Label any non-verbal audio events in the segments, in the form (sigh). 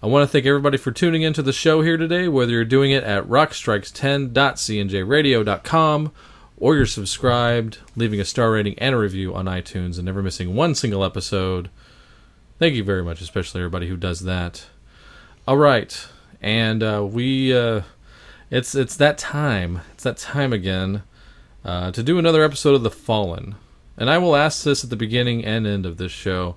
I want to thank everybody for tuning into the show here today, whether you're doing it at rockstrikes10.cnjradio.com or you're subscribed, leaving a star rating and a review on iTunes and never missing one single episode. Thank you very much, especially everybody who does that. All right, and uh, we uh, it's it's that time. It's that time again uh, to do another episode of The Fallen. And I will ask this at the beginning and end of this show.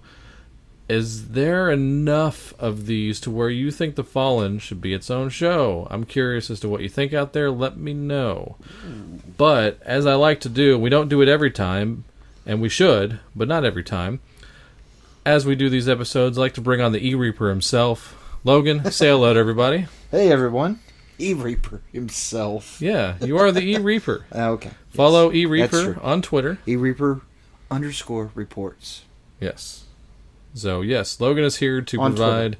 Is there enough of these to where you think The Fallen should be its own show? I'm curious as to what you think out there. Let me know. But as I like to do, we don't do it every time, and we should, but not every time. As we do these episodes, I like to bring on the E Reaper himself. Logan, say hello to everybody. (laughs) Hey everyone, E Reaper himself. Yeah, you are the E Reaper. (laughs) Ah, okay. Follow E Reaper on Twitter. E Reaper underscore reports. Yes. So yes, Logan is here to On provide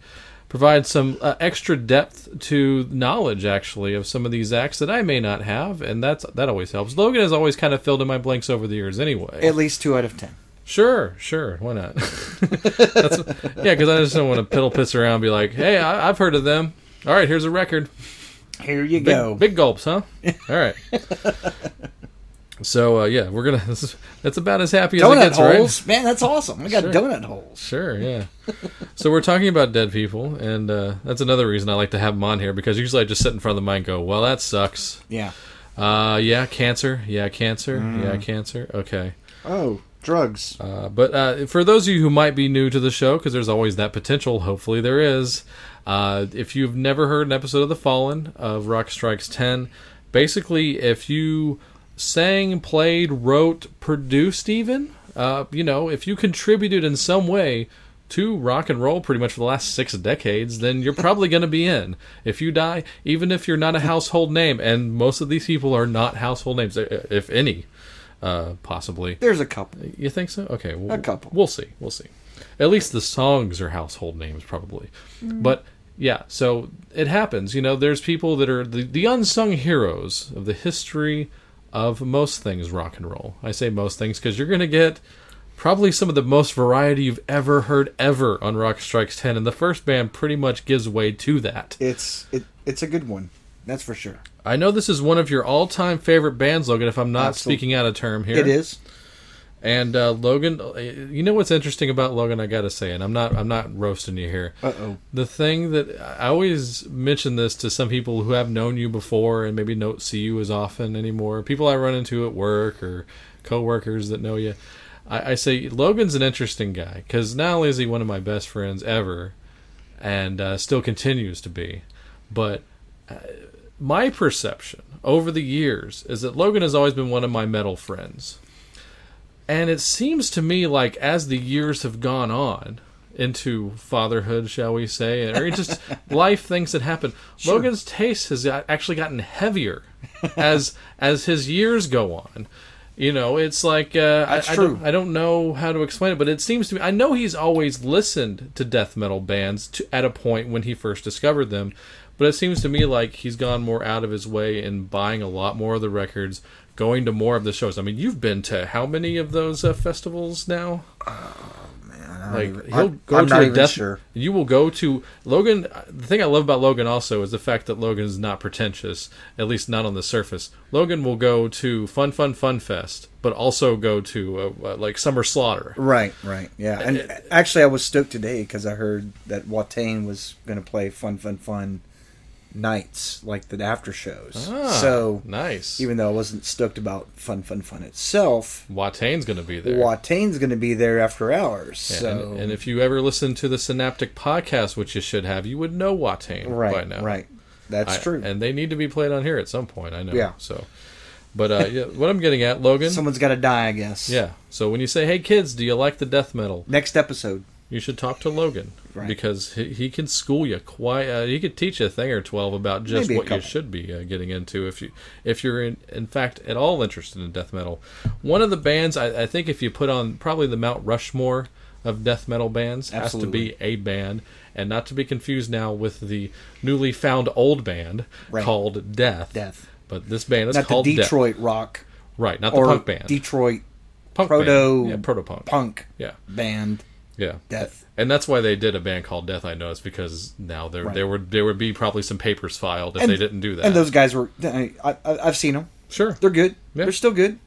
provide some uh, extra depth to knowledge, actually, of some of these acts that I may not have, and that's that always helps. Logan has always kind of filled in my blanks over the years, anyway. At least two out of ten. sure, sure, why not? (laughs) that's, yeah, because I just don't want to piddle piss around and be like, "Hey, I, I've heard of them." All right, here's a record. Here you Big, go. big gulps, huh? All right. So uh, yeah, we're gonna. (laughs) Is, that's about as happy as it donut gets, right? holes, man. That's awesome. I got Sure. donut holes. Sure, yeah. so we're talking about dead people, and uh, that's another reason I like to have them on here because usually I just sit in front of the mic and go, "Well, that sucks." Yeah. Uh, yeah, cancer. Yeah, cancer. Yeah, cancer. Okay. Oh, drugs. Uh, but uh, for those of you who might be new to the show, because there's always that potential. Hopefully, there is. Uh, if you've never heard an episode of The Fallen of Rock Strikes Ten, basically, if you sang, played, wrote, produced, even, uh, you know, if you contributed in some way to rock and roll pretty much for the last six decades, then you're (laughs) probably going to be in. If you die, even if you're not a household name, and most of these people are not household names, uh, if any, uh, possibly. There's a couple. You think so? Okay, well, A couple. We'll see. We'll see. At least the songs are household names, probably. But yeah, so it happens. You know, there's people that are the, the unsung heroes of the history of most things rock and roll. I say most things because you're going to get probably some of the most variety you've ever heard ever on Rock Strikes 10, and the first band pretty much gives way to that. It's it. It's a good one. That's for sure. I know this is one of your all time favorite bands, Logan, if I'm not Absolutely. speaking out of term here. It is. And uh, Logan, uh, you know what's interesting about Logan? I gotta say, and I'm not, I'm not roasting you here. Uh oh. The thing that I always mention this to some people who have known you before and maybe don't see you as often anymore. People I run into at work or coworkers that know you. I, I say Logan's an interesting guy because not only is he one of my best friends ever, and uh, still continues to be, but uh, my perception over the years is that Logan has always been one of my metal friends. And it seems to me like as the years have gone on into fatherhood, shall we say, or just (laughs) life things that happen, Logan's taste has got, actually gotten heavier (laughs) as as his years go on. You know, it's like uh, I, I true. don't, I don't know how to explain it, but it seems to me. I know he's always listened to death metal bands to, at a point when he first discovered them, but it seems to me like he's gone more out of his way in buying a lot more of the records, going to more of the shows. I mean, you've been to how many of those uh, festivals now? Like even- he'll I'm- go I'm to not a even death. sure. You will go to Logan. The thing I love about Logan also is the fact that Logan is not pretentious, at least not on the surface. Logan will go to Fun Fun Fun Fest, but also go to uh, uh, like Summer Slaughter. Right. Right. Yeah. And actually, I was stoked today because I heard that Watain was going to play Fun Fun Fun nights, like the after shows. Ah, so nice. even though I wasn't stoked about Fun Fun Fun itself, Watain's going to be there. Watain's going to be there after hours. Yeah, so and, and if you ever listen to the Synaptic podcast, which you should have, you would know Watane by right, now. right, that's I- true. And they need to be played on here at some point. I know. Yeah. So, but uh, yeah, what I'm getting at, Logan. (laughs) Someone's got to die, I guess. yeah. So when you say, "Hey kids, do you like the death metal?" Next episode. You should talk to Logan Right. because he, he can school you quite. Uh, he could teach you a thing or twelve about just Maybe what you should be uh, getting into if you if you're in, in fact at all interested in death metal. One of the bands I, I think if you put on probably the Mount Rushmore of death metal bands has to be a band, and not to be confused now with the newly found old band Right. called Death. Death. But this band is Not the called Death. Detroit rock Right, not the punk band. Detroit punk proto. Yeah, proto punk. punk Yeah. band. Yeah, Death. and that's why they did a band called Death. I Know. It's because now there Right. there would there would be probably some papers filed if And- they didn't do that. And those guys were. I, I, I've seen them. sure. They're good. Yeah. They're still good.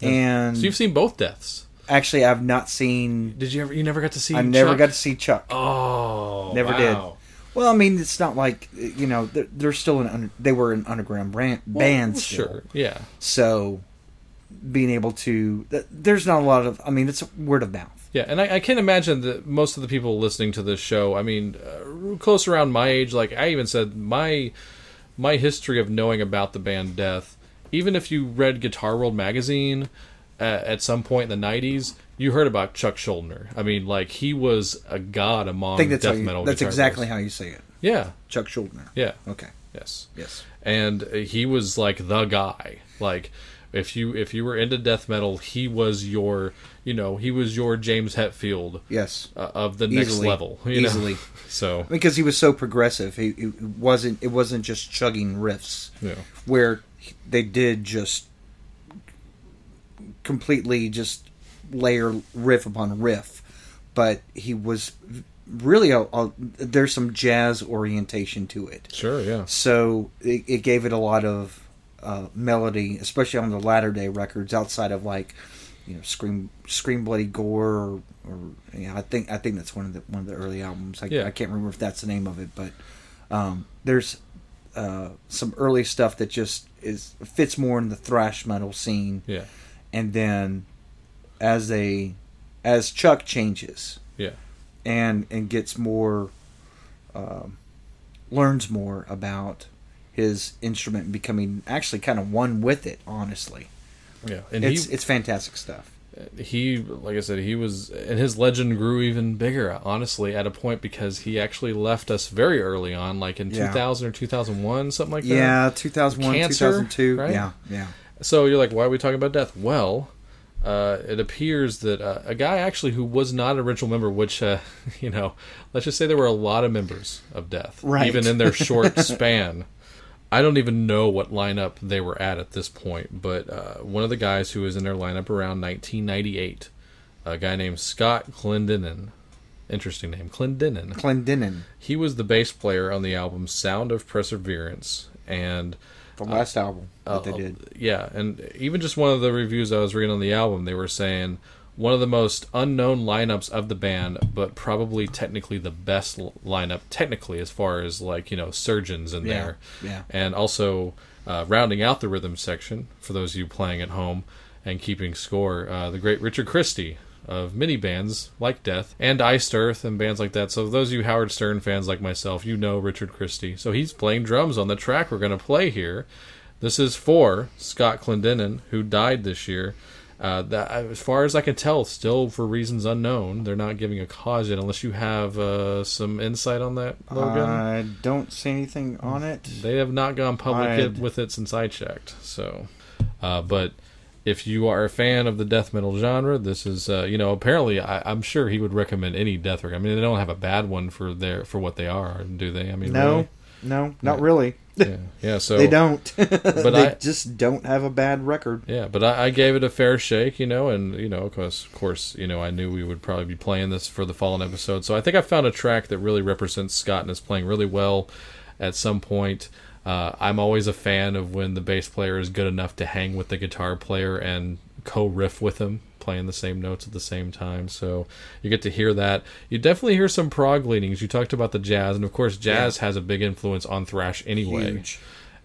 And So you've seen both Deaths. actually, I've not seen. Did you ever? You never got to see? I never Chuck? got to see Chuck. Oh, Never wow. Well, I mean, it's not like you know they're, they're still an under, they were an underground brand, Well, band. still. sure. Yeah. So being able to there's not a lot of. I mean, it's word of mouth. Yeah, and I, I can imagine that most of the people listening to this show, I mean, uh, close around my age, like I even said, my my history of knowing about the band Death, even if you read Guitar World magazine uh, at some point in the '90s, you heard about Chuck Schuldiner. I mean, like he was a god among I think that's death you, metal. that's exactly how you say it. Yeah, Chuck Schuldiner. yeah, Okay. yes, Yes. and he was like the guy. Like if you if you were into death metal, he was your you know he was your James Hetfield Yes. uh, of the next Easily. level. You know? Easily. (laughs) So because he was so progressive. He it wasn't. It wasn't just chugging riffs. yeah, where they did just completely just layer riff upon riff, but he was really a, a, there's some jazz orientation to it. sure, yeah, So it, it gave it a lot of uh, melody, especially on the latter day records. Outside of like you know scream scream bloody gore or, or yeah, I think I think that's one of the one of the early albums. I, Yeah. I can't remember if that's the name of it, but um, there's uh, some early stuff that just is fits more in the thrash metal scene, yeah, and then as they as Chuck changes yeah, and and gets more um, learns more about his instrument and becoming actually kind of one with it honestly yeah. And it's he it's fantastic stuff he like I said, he was and his legend grew even bigger. Honestly, at a point because he actually left us very early on, like in Yeah. 2000 or 2001, something like that. yeah 2001 Cancer, 2002 right? yeah yeah So you're like, why are we talking about death? Well, uh, it appears that uh, a guy actually who was not an original member, which uh, (laughs) you know, let's just say there were a lot of members of Death, Right. even in their short (laughs) span. I don't even know what lineup they were at at this point, but uh, one of the guys who was in their lineup around 1998, a guy named Scott Clendenin, interesting name, Clendenin. Clendenin. He was the bass player on the album Sound of Perseverance and the last album that uh, they did. yeah and even just one of the reviews I was reading on the album they were saying one of the most unknown lineups of the band but probably technically the best lineup technically as far as like you know surgeons in Yeah, there yeah. and also uh, rounding out the rhythm section for those of you playing at home and keeping score uh, the great Richard Christy of many bands like Death and Iced Earth and bands like that. So those of you Howard Stern fans like myself, you know Richard Christy. So he's playing drums on the track we're going to play here. This is for Scott Clendenin, who died this year. Uh, that, as far as I can tell, still for reasons unknown. They're not giving a cause yet, unless you have uh, some insight on that, Logan. I don't see anything on it They have not gone public yet with it since I checked. So, uh, but if you are a fan of the death metal genre, this is uh, you know apparently I, I'm sure he would recommend any death record. I mean they don't have a bad one for their for what they are, do they? I mean no really? no not Yeah. really yeah, (laughs) yeah. So they don't (laughs) but they I- just don't have a bad record Yeah, but I, I gave it a fair shake, you know, and you know, of course, of course, you know, I knew we would probably be playing this for the fallen episode, so I think I found a track that really represents Scott and is playing really well. At some point, uh, I'm always a fan of when the bass player is good enough to hang with the guitar player and co-riff with him, playing the same notes at the same time. So you get to hear that. You definitely hear some prog leanings. You talked about the jazz, and of course, jazz has a big influence on thrash anyway.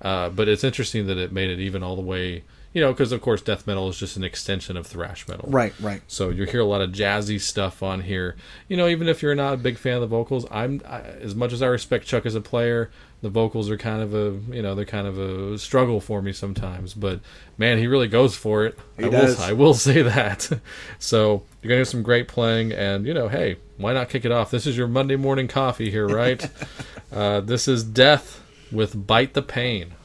Uh, but it's interesting that it made it even all the way, you know, because of course death metal is just an extension of thrash metal. Right, right. So you hear a lot of jazzy stuff on here. You know, even if you're not a big fan of the vocals, I'm I, as much as I respect Chuck as a player, the vocals are kind of a you know they're kind of a struggle for me sometimes. But man, he really goes for it. He I does. will I will (laughs) say that. so you're gonna have some great playing, and you know, hey, why not kick it off? This is your Monday morning coffee here, right? (laughs) uh, this is Death with Bite the Pain.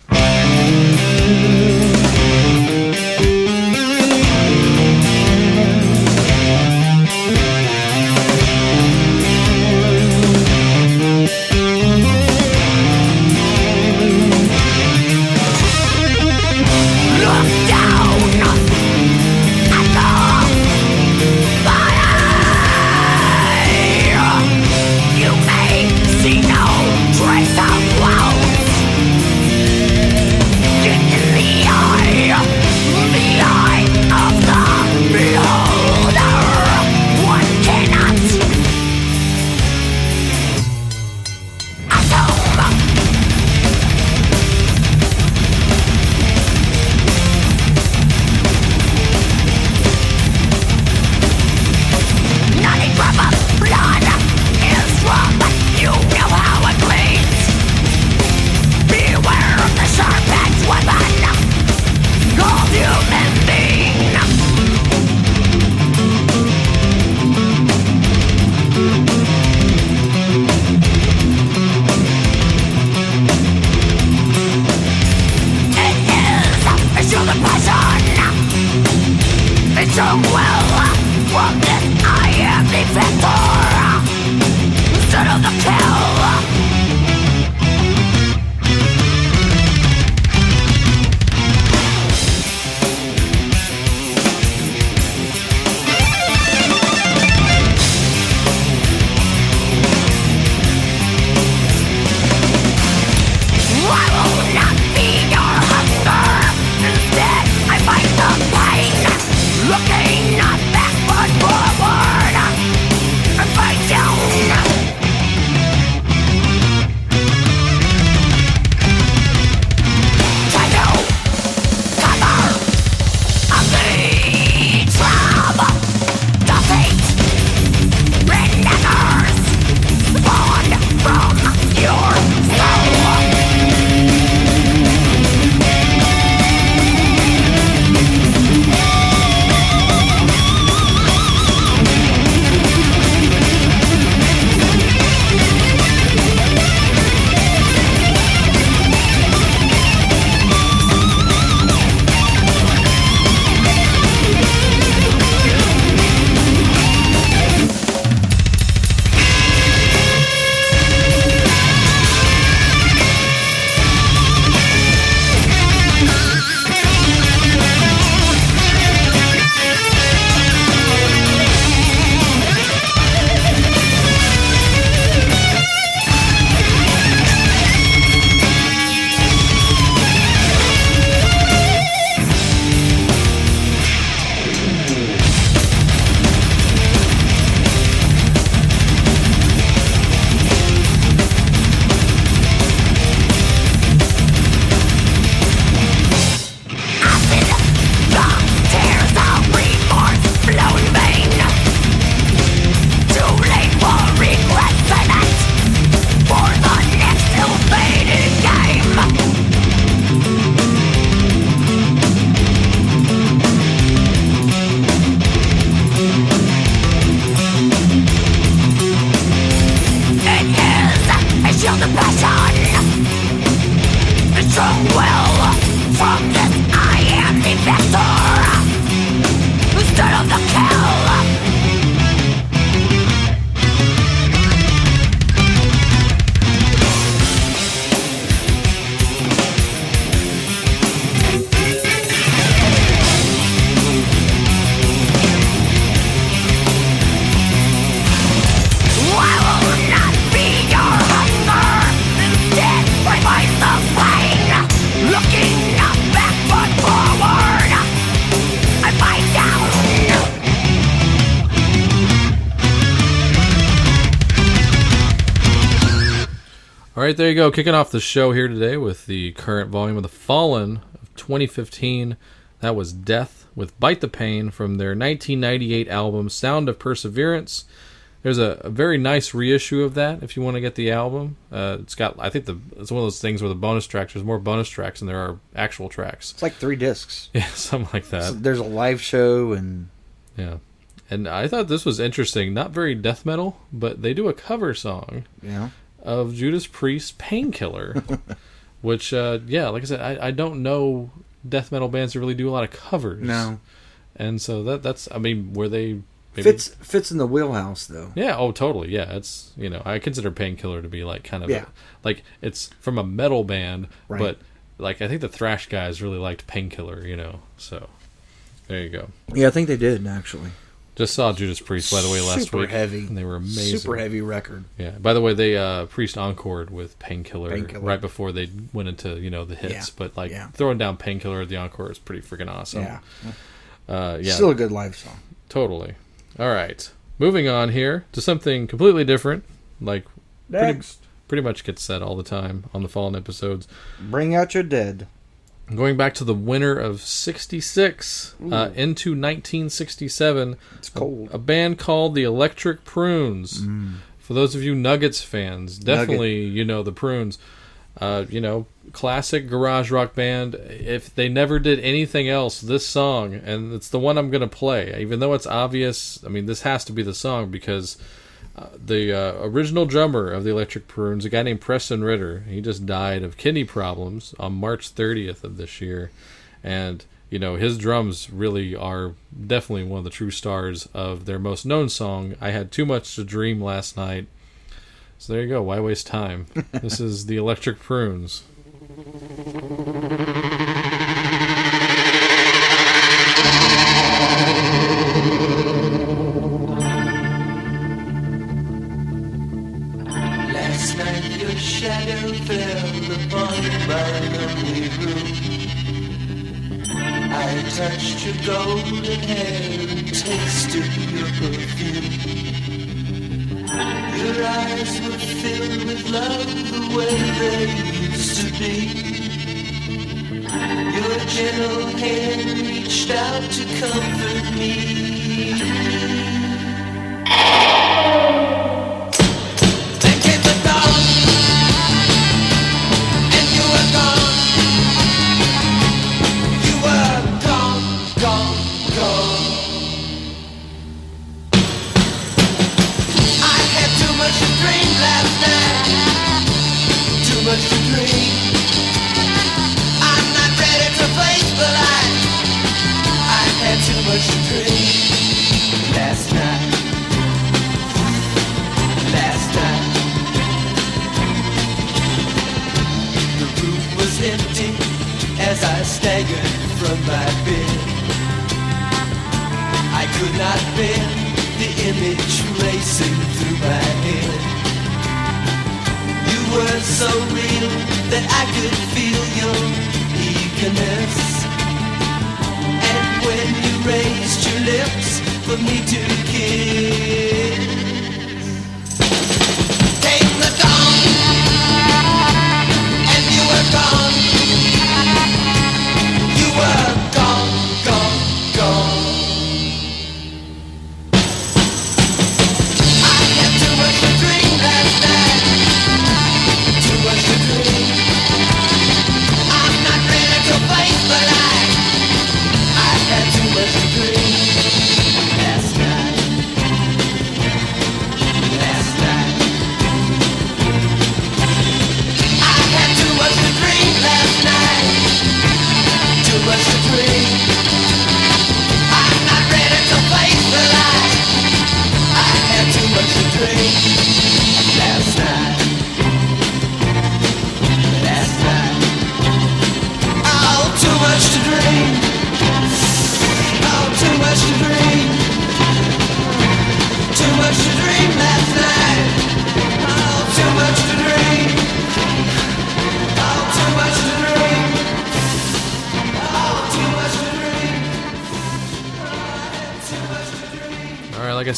Right, there you go. Kicking off the show here today with the current volume of The Fallen of 2015. That was Death with Bite the Pain from their 1998 album Sound of Perseverance. There's a, a very nice reissue of that if you want to get the album. Uh, it's got, I think, the it's one of those things where the bonus tracks. There's more bonus tracks than there are actual tracks. It's like three discs. (laughs) Yeah, something like that. So there's a live show and Yeah. And I thought this was interesting. Not very death metal, but they do a cover song know of Judas Priest's Painkiller, (laughs) which, uh, yeah, like I said, I, I don't know death metal bands that really do a lot of covers. no And so that that's, I mean, were they. Maybe, fits fits in the wheelhouse though. Yeah, oh, totally. Yeah, it's, you know, I consider Painkiller to be like kind of. Yeah. A, like, it's from a metal band, Right. but, like, I think the thrash guys really liked Painkiller, you know, so. There you go. Yeah, I think they did actually. Just saw Judas Priest, by the way, last Super week. heavy. And they were amazing. Super heavy record. Yeah. By the way, they uh, Priest encored with Painkiller Painkiller. right before they went into you know the hits. Yeah. But like Yeah. throwing down Painkiller at the encore is pretty freaking awesome. Yeah. Uh, yeah. Still a good live song. totally. All right. Moving on here to something completely different. Like pretty, pretty much gets said all the time on the Fallen episodes. Bring out your dead. Going back to the winter of '66 uh, into 1967. It's cold. a band called the Electric Prunes. For those of you Nuggets fans, definitely you know the Prunes. Uh, you know, classic garage rock band. If they never did anything else, this song, and it's the one I'm going to play, even though it's obvious. I mean, this has to be the song because uh, the uh, original drummer of the Electric Prunes, a guy named Preston Ritter, he just died of kidney problems on March 30th of this year, and you know his drums really are definitely one of the true stars of their most known song. I had too much to dream last night. So there you go. Why waste time? (laughs) this is the Electric Prunes. Shadow fell upon my lonely room. I touched your golden hair and tasted your perfume. Your eyes were filled with love the way they used to be. Your gentle hand reached out to comfort me.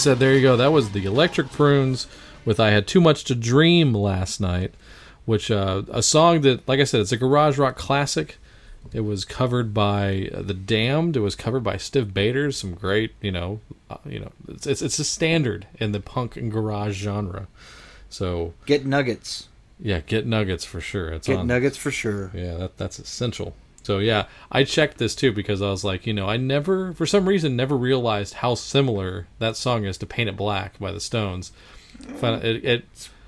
Said, there you go. That was the Electric Prunes with "I Had Too Much to Dream Last Night," which uh, a song that, like I said, it's a garage rock classic. It was covered by uh, the Damned. It was covered by Stiv Bators. Some great, you know, uh, you know, it's, it's it's a standard in the punk and garage genre. So Get nuggets. yeah, get nuggets for sure. It's Get on. nuggets for sure. Yeah, that that's essential. So yeah, I checked this too because I was like, you know, I never, for some reason, never realized how similar that song is to "Paint It Black" by the Stones. Found- mm. It, it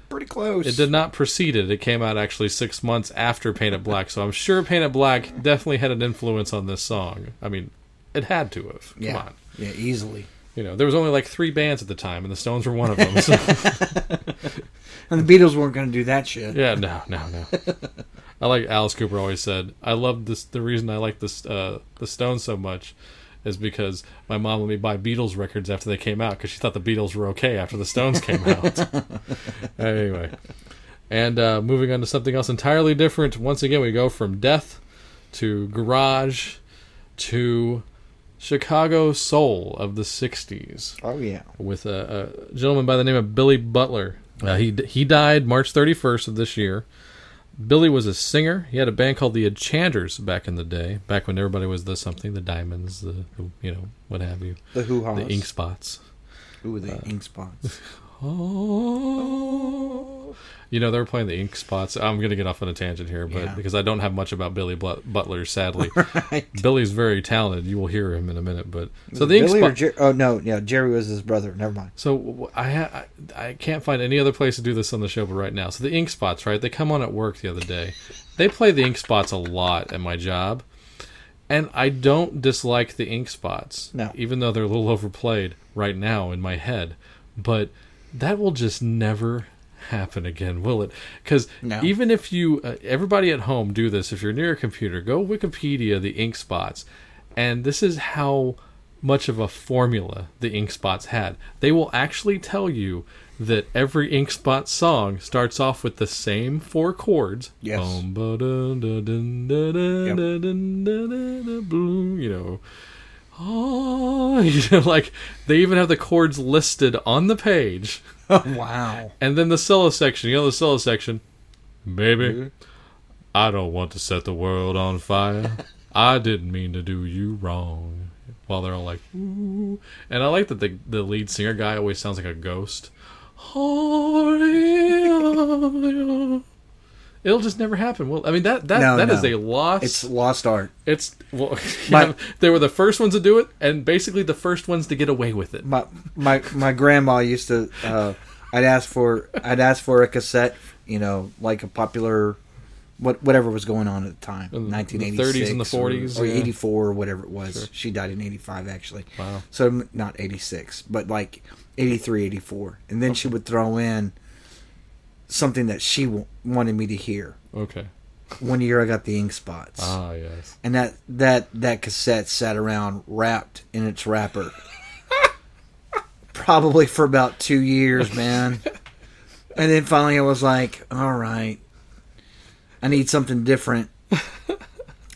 Pretty close. it did not precede it. It came out actually six months after "Paint It Black," so I'm sure "Paint It Black" definitely had an influence on this song. I mean, it had to have. Come Yeah. on, Yeah, easily. you know, there was only like three bands at the time, and the Stones were one of them. So. (laughs) And the Beatles weren't going to do that shit. Yeah, no, no, no. (laughs) I like Alice Cooper always said. I love this. The reason I like this uh, the Stones so much is because my mom let me buy Beatles records after they came out because she thought the Beatles were okay after the Stones came out. (laughs) anyway, and uh, moving on to something else entirely different. Once again, we go from death to garage to Chicago soul of the '60s Oh yeah. with a, a gentleman by the name of Billy Butler. Uh, he he died March 31st of this year. Billy was a singer. He had a band called the Enchanters back in the day, back when everybody was the something, the Diamonds, the, you know what have you, The ha's. the Ink Spots. Who Ooh, the uh, ink spots. (laughs) Oh, you know they were playing the Ink Spots. I'm gonna get off on a tangent here, but Yeah. because I don't have much about Billy Butler, sadly. (laughs) right. Billy's very talented. You will hear him in a minute, but so the Ink Billy or Spots. Jer- oh no, yeah, Jerry was his brother. Never mind. So I, ha- I I can't find any other place to do this on the show but right now. So the ink spots, right? They come on at work the other day. They play the ink spots a lot at my job, and I don't dislike the ink spots. No. even though they're a little overplayed right now in my head, but that will just never happen again, will it? Because No. even if you, uh, everybody at home, do this. If you're near a computer, go Wikipedia the ink spots, and this is how much of a formula the ink spots had. They will actually tell you that every ink spot song starts off with the same four chords. Yes. Boom, ba-dun, da-dun, da-dun, Yep. da-dun, da-dun, da-boom, You know. (gasps) Oh, like they even have the chords listed on the page, (laughs) wow. and then the solo section. You know the solo section, baby. Mm-hmm. I don't want to set the world on fire. (laughs) I didn't mean to do you wrong. While they're all like, ooh. And I like that the, the lead singer guy always sounds like a ghost. (laughs) It'll just never happen. Well, I mean that that No, that is no. a loss. It's lost art. It's well, (laughs) My- yeah, they were the first ones to do it, and basically the first ones to get away with it. My my my grandma used to. Uh, I'd ask for I'd ask for a cassette. You know, like a popular. What, whatever was going on at the time, In the 1986 and the 40s, or, yeah. 84 or whatever it was. Sure. She died in 85 actually. Wow. So not 86, but like 83, 84. And then she would throw in something that she w- wanted me to hear. Okay. One year I got the ink spots. Ah, yes. and that that that cassette sat around wrapped in its wrapper (laughs) probably for about two years man and then finally i was like all right i need something different and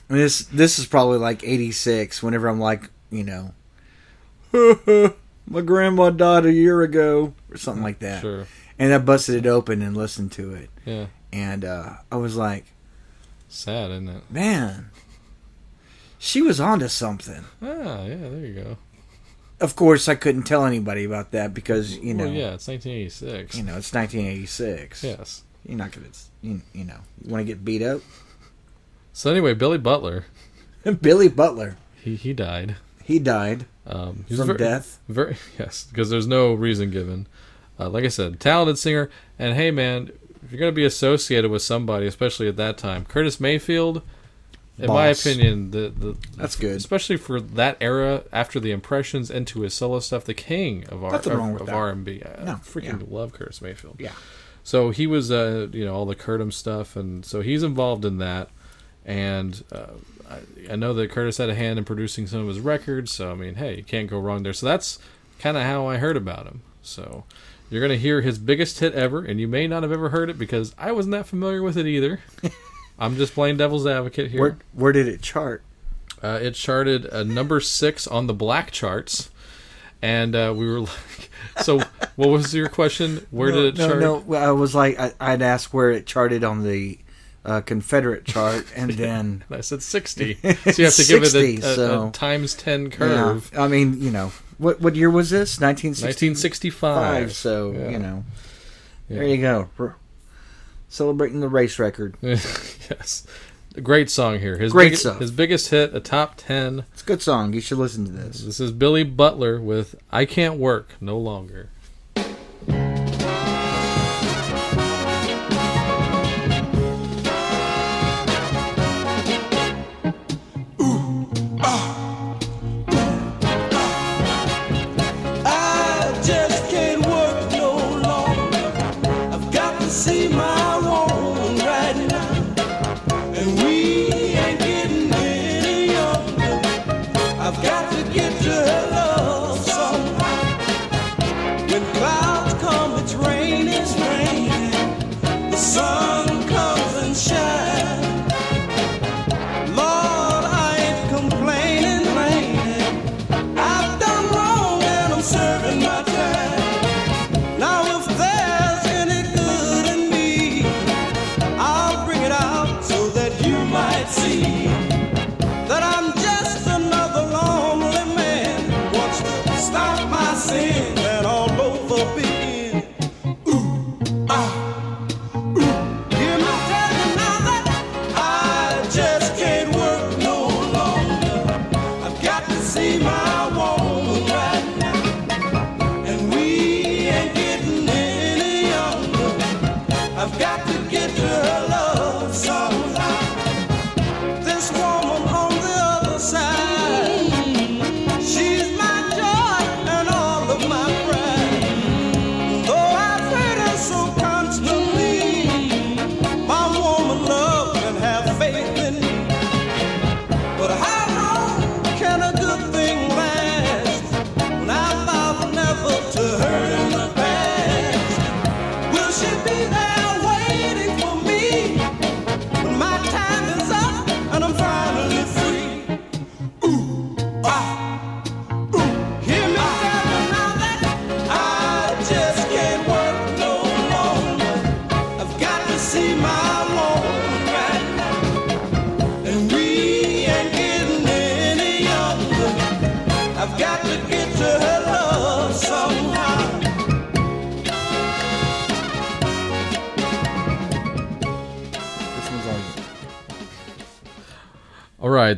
this this is probably like 86 whenever i'm like you know (laughs) my grandma died a year ago or something like that Sure. And i busted it open and listened to it Yeah. and uh, i was like Sad, isn't it? man she was onto something Ah, yeah. There you go. of course I couldn't tell anybody about that because you know Well, yeah, it's 1986. you know it's 1986 Yes. you're not gonna you, you know you want to get beat up So anyway, Billy Butler, (laughs) Billy Butler he he died. he died Um, from very, death Very (laughs) yes, because there's no reason given. Uh, like I said, talented singer, and hey, man, if you're gonna be associated with somebody, especially at that time, Curtis Mayfield, in my opinion, the the That's good. especially for that era after the Impressions into his solo stuff, the king of R wrong of R and B. I No, freaking yeah. love Curtis Mayfield. yeah So he was, uh, you know, all the Curtis stuff, and so he's involved in that. And uh, I, I know that Curtis had a hand in producing some of his records. So I mean, hey, you can't go wrong there. So that's kind of how I heard about him. So you're gonna hear his biggest hit ever, and you may not have ever heard it because I wasn't that familiar with it either. (laughs) I'm just playing devil's advocate here. where where did it chart Uh, it charted uh, number six on the black charts, and uh, we were like, (laughs) "So, what was your question? Where no, did it no, chart?" no well, I was like I, I'd ask where it charted on the uh, Confederate chart, (laughs) and then I said 60. So you have to give it a, a, so- a times 10 yeah, curve. I mean, you know, what what year was this? 1965. 1965. So Yeah. you know, Yeah. there you go. We're celebrating the race record. (laughs) yes. A great song here. His Great big- stuff. His biggest hit, a top 10. It's a good song. You should listen to this. This is Billy Butler with I Can't Work No Longer.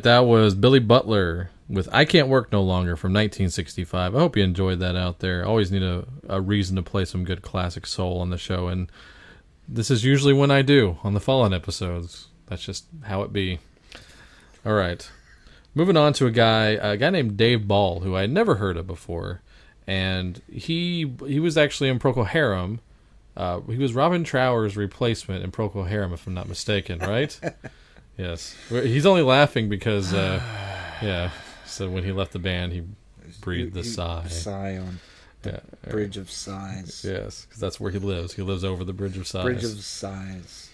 That was Billy Butler with I Can't Work No Longer from 1965. I hope you enjoyed that out there. Always need a, a reason to play some good classic soul on the show, and this is usually when I do on the Fallen episodes. That's just how it be. All right. Moving on to a guy, a guy named Dave Ball, who I had never heard of before, and he he was actually in Procol Harum. Uh, he was Robin Trower's replacement in Procol Harum, if I'm not mistaken, right? (laughs) yes. He's only laughing because, uh, (sighs) yeah. So when he left the band, he breathed the sigh. Sigh on Yeah. Bridge of Sighs. Yes, because that's where he lives. He lives over the Bridge of Sighs. Bridge of Sighs.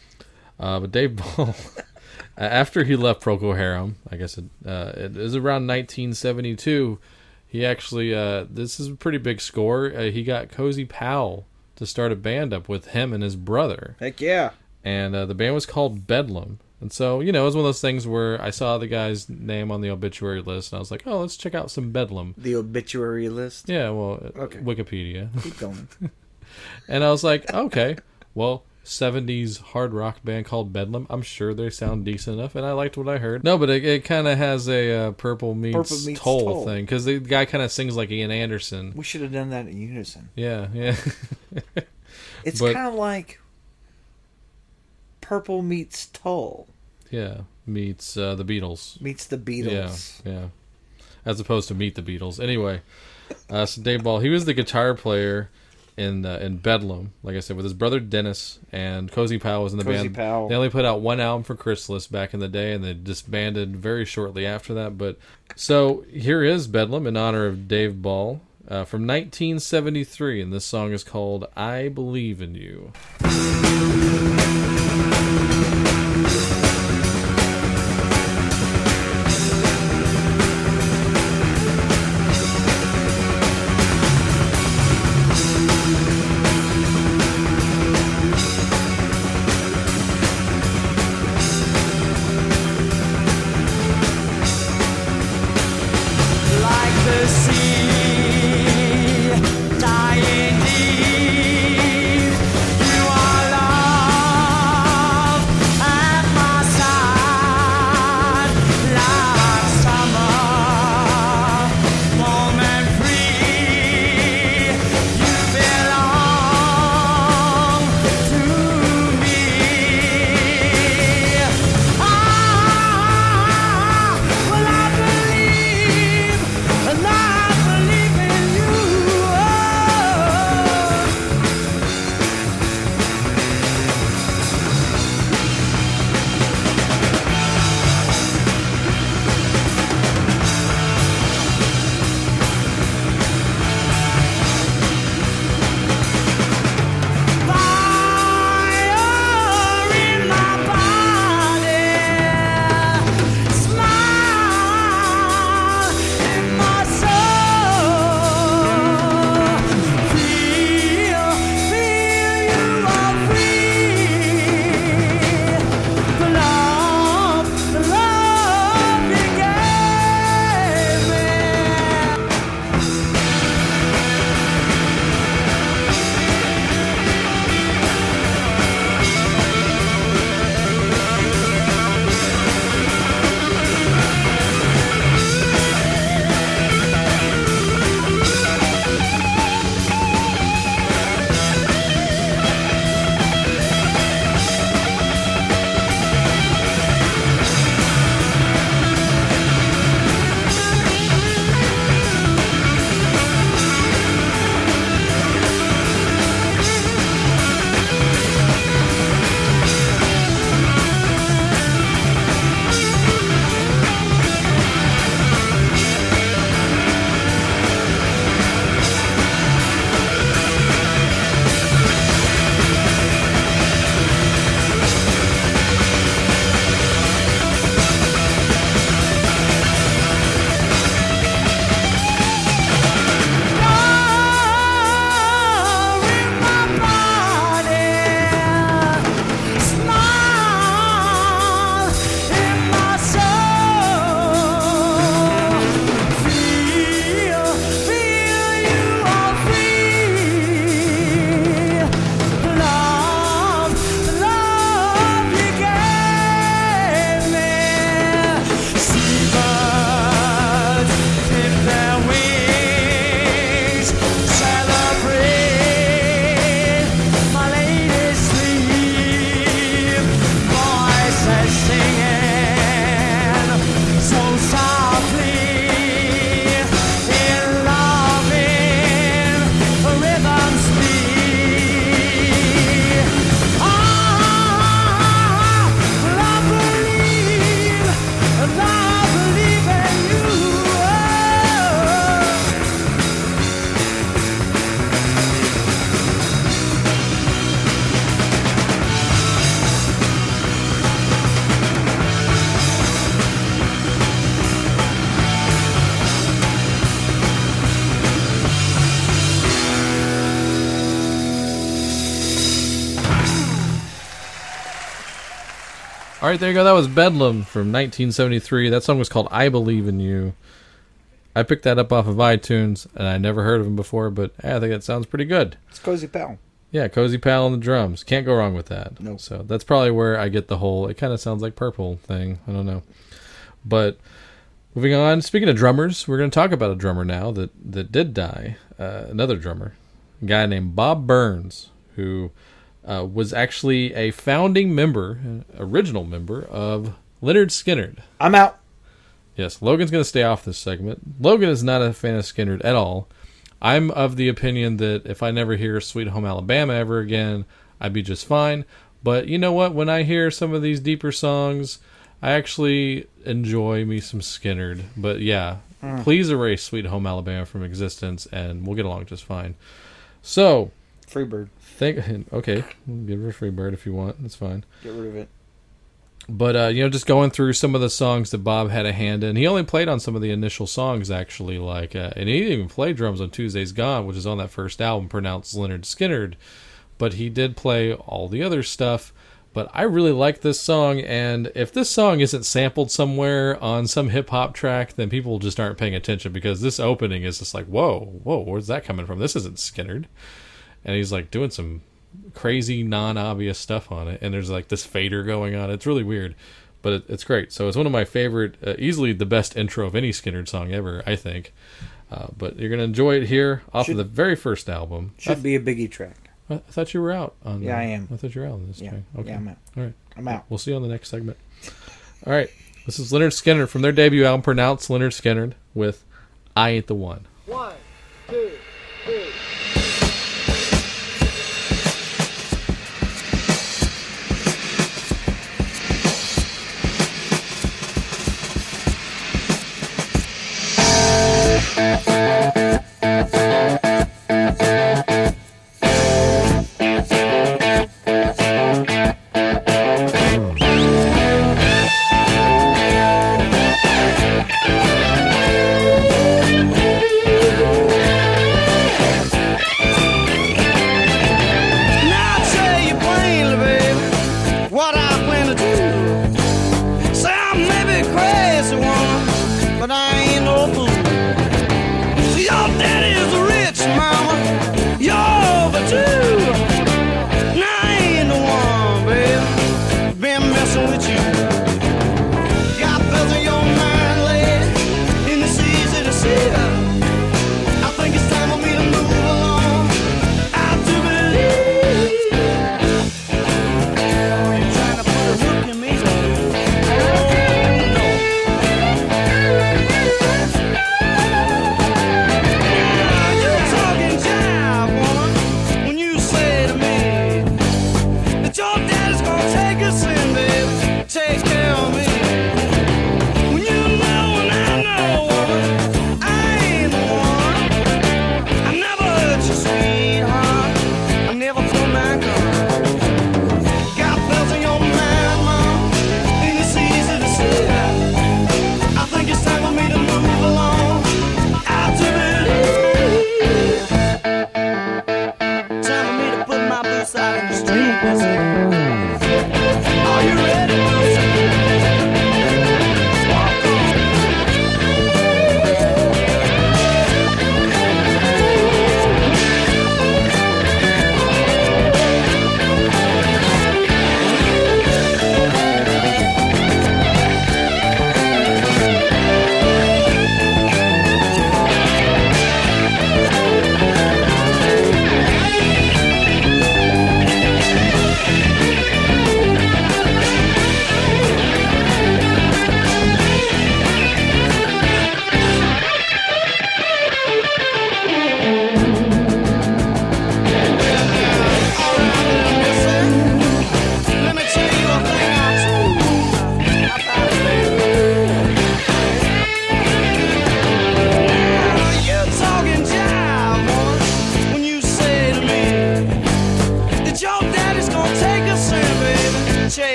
Uh, but Dave Ball, (laughs) after he left Procol Harum, I guess it, uh, it was around 1972. He actually, uh, this is a pretty big score. Uh, he got Cozy Powell to start a band up with him and his brother, Heck yeah. and uh, the band was called Bedlam. And so, you know, it was one of those things where I saw the guy's name on the obituary list, and I was like, oh, let's check out some Bedlam. The obituary list. Yeah, well, uh, Okay. Wikipedia. Keep (laughs) going. And I was like, okay, well, 70s hard rock band called Bedlam. I'm sure they sound decent enough, and I liked what I heard. No, but it, it kind of has a uh, Purple meets, Purple meets Tull, Tull. thing because the guy kind of sings like Ian Anderson. we should have done that in unison. Yeah, yeah, (laughs) It's kind of like Purple meets Tull yeah. Meets uh, the Beatles. meets the Beatles. Yeah, yeah. As opposed to Meet the Beatles. Anyway, uh, so Dave Ball, he was the guitar player in uh, in Bedlam, like I said, with his brother Dennis and Cozy Powell was in the Cozy band. Powell. They only put out one album for Chrysalis back in the day, and they disbanded very shortly after that. But so here is Bedlam in honor of Dave Ball. Uh, from 1973, and this song is called "I Believe in You." All right, there you go. That was Bedlam from 1973. That song was called "I Believe in You." I picked that up off of iTunes, and I never heard of him before, but eh, I think that sounds pretty good. It's Cozy Powell. Yeah, Cozy Powell on the drums. Can't go wrong with that. Nope. So that's probably where I get the whole. It kind of sounds like purple thing. I don't know, but moving on. Speaking of drummers, we're going to talk about a drummer now that that did die. Uh, another drummer, a guy named Bob Burns, who uh, was actually a founding member, uh, original member of Lynyrd Skynyrd. I'm out. Yes, Logan's going to stay off this segment. Logan is not a fan of Skynyrd at all. I'm of the opinion that if I never hear Sweet Home Alabama ever again, I'd be just fine. But you know what? When I hear some of these deeper songs, I actually enjoy me some Skynyrd. But yeah, please erase Sweet Home Alabama from existence, and we'll get along just fine. So, Freebird. Think (laughs) okay, give her a free bird if you want. That's fine. Get rid of it. But uh, you know, just going through some of the songs that Bob had a hand in. He only played on some of the initial songs, actually. Like, uh, and he didn't even play drums on Tuesday's Gone, which is on that first album, pronounced Lynyrd Skynyrd. But he did play all the other stuff. But I really like this song, and if this song isn't sampled somewhere on some hip hop track, then people just aren't paying attention because this opening is just like, whoa, whoa, where's that coming from? This isn't Skynyrd. And he's like doing some crazy non-obvious stuff on it and there's like this fader going on it's really weird but it, it's great so it's one of my favorite uh, easily the best intro of any Skynyrd song ever i think uh, but you're gonna enjoy it here off Should- of the very first album I, Should be a biggie track. I thought you were out on Yeah, uh, I am. i thought you were out on this Yeah. track okay Yeah, I'm out. all right I'm out. we'll see you on the next segment all right this is Lynyrd Skynyrd from their debut album pronounced Lynyrd Skynyrd with i ain't the one One, two,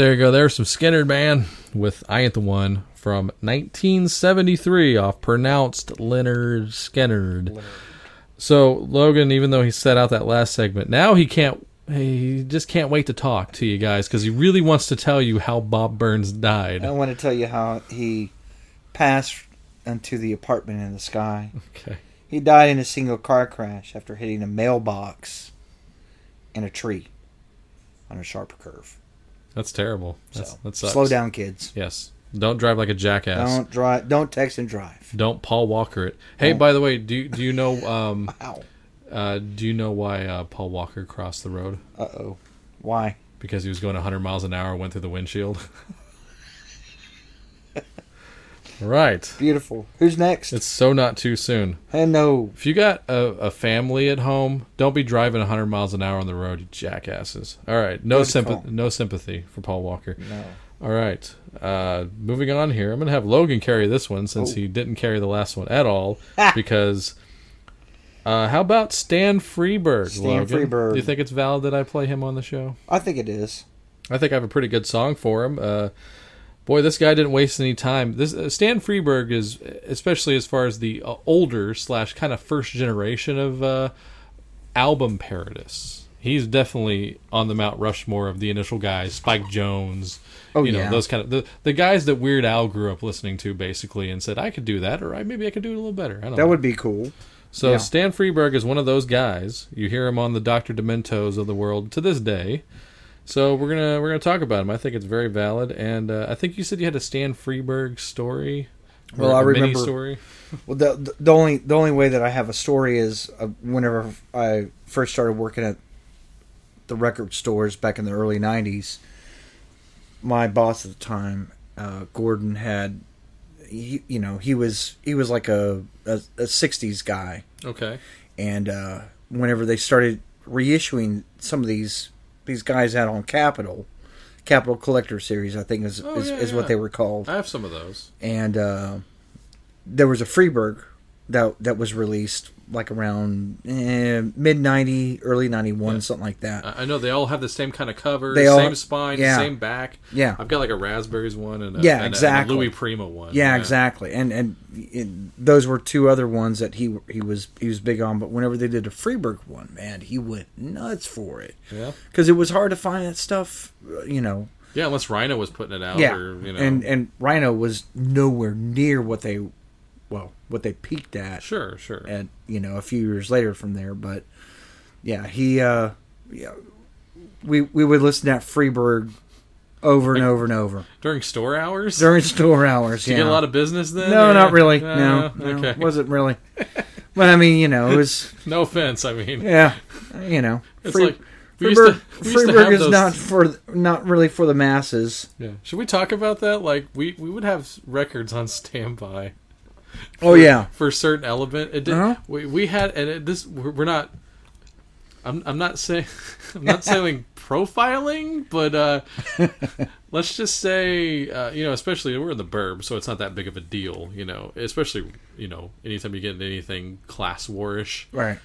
there you go. There's some Skynyrd man with I Ain't the One from 1973 off pronounced Lynyrd Skynyrd. So Logan, even though he set out that last segment, now he can't. He just can't wait to talk to you guys because he really wants to tell you how Bob Burns died. I want to tell you how he passed into the apartment in the sky. Okay. He died in a single car crash after hitting a mailbox and a tree on a sharp curve. That's terrible. That's, So that sucks. slow down, kids. Yes. Don't drive like a jackass. Don't drive. Don't text and drive. Don't Paul Walker it. Hey, by the way, do you- do you know (laughs) um uh do you know why uh, Paul Walker crossed the road? Uh oh. Why? Because he was going 100 miles an hour, went through the windshield. (laughs) right. Beautiful. Who's next? It's so not too soon. and no. If you got a, a family at home, don't be driving 100 miles an hour on the road, you jackasses. All right, no sympathy, no sympathy for Paul Walker. No. All right, uh, moving on here. I'm gonna have Logan carry this one since Oh. he didn't carry the last one at all Ah. because. Uh, how about Stan Freberg? Stan Logan? Freberg. Do you think it's valid that I play him on the show? I think it is. I think I have a pretty good song for him. Uh, boy, this guy didn't waste any time. This uh, Stan Freberg is, especially as far as the uh, older slash kind of first generation of uh, album parodists. He's definitely on the Mount Rushmore of the initial guys, Spike Jones. Oh, you know yeah. those kind of the the guys that Weird Al grew up listening to, basically, and said I could do that, or I, maybe I could do it a little better. I don't That know. would be cool. So Yeah. Stan Freberg is one of those guys. You hear him on the Doctor Dementos of the world to this day. So we're gonna we're gonna talk about him. I think it's very valid, and uh, I think you said you had a Stan Freberg story. or Well, I remember- story. Well, the, the the only the only way that I have a story is uh, whenever I first started working at the record stores back in the early '90s. My boss at the time, uh, Gordon, had he, you know he was he was like a a, a '60s guy, Okay. and uh, whenever they started reissuing some of these these guys out on Capitol. Capitol Collector Series, I think is Oh, is, yeah, is yeah. what they were called I have some of those. and uh, there was a Freberg that that was released like around eh, mid ninety, early ninety one, Yeah. something like that. I know they all have the same kind of cover, They all- same spine, yeah. same back. Yeah. I've got like a raspberries one and a, Yeah, and a- and a exactly. Louis Prima one. yeah, exactly. And and those were two other ones that he he was he was big on. But whenever they did a Freberg one, man, he went nuts for it Yeah. because it was hard to find that stuff. uh, You know, Yeah, unless Rhino was putting it out, yeah. or you know, And and Rhino was nowhere near what they, what they peaked at. sure, sure. and you know a few years later from there but yeah he uh yeah we we would listen to that Freberg over and over and over During store hours, during store (laughs) hours Did you yeah get a lot of business then? no or- not really Uh, no, no okay. wasn't really (laughs) but i mean you know it was No offense. I mean, yeah you know It's Free- like we Freberg, to- we Freberg is those- not for not really for the masses Yeah. Should we talk about that? Like, we we would have records on standby oh yeah for a certain element. It did, Uh-huh. we we had and it, this we're, we're not. I'm I'm not saying (laughs) I'm not saying profiling, but uh, (laughs) let's just say uh, you know, especially we're in the burb, so it's not that big of a deal, you know. Especially you know, anytime you get into anything class warish. right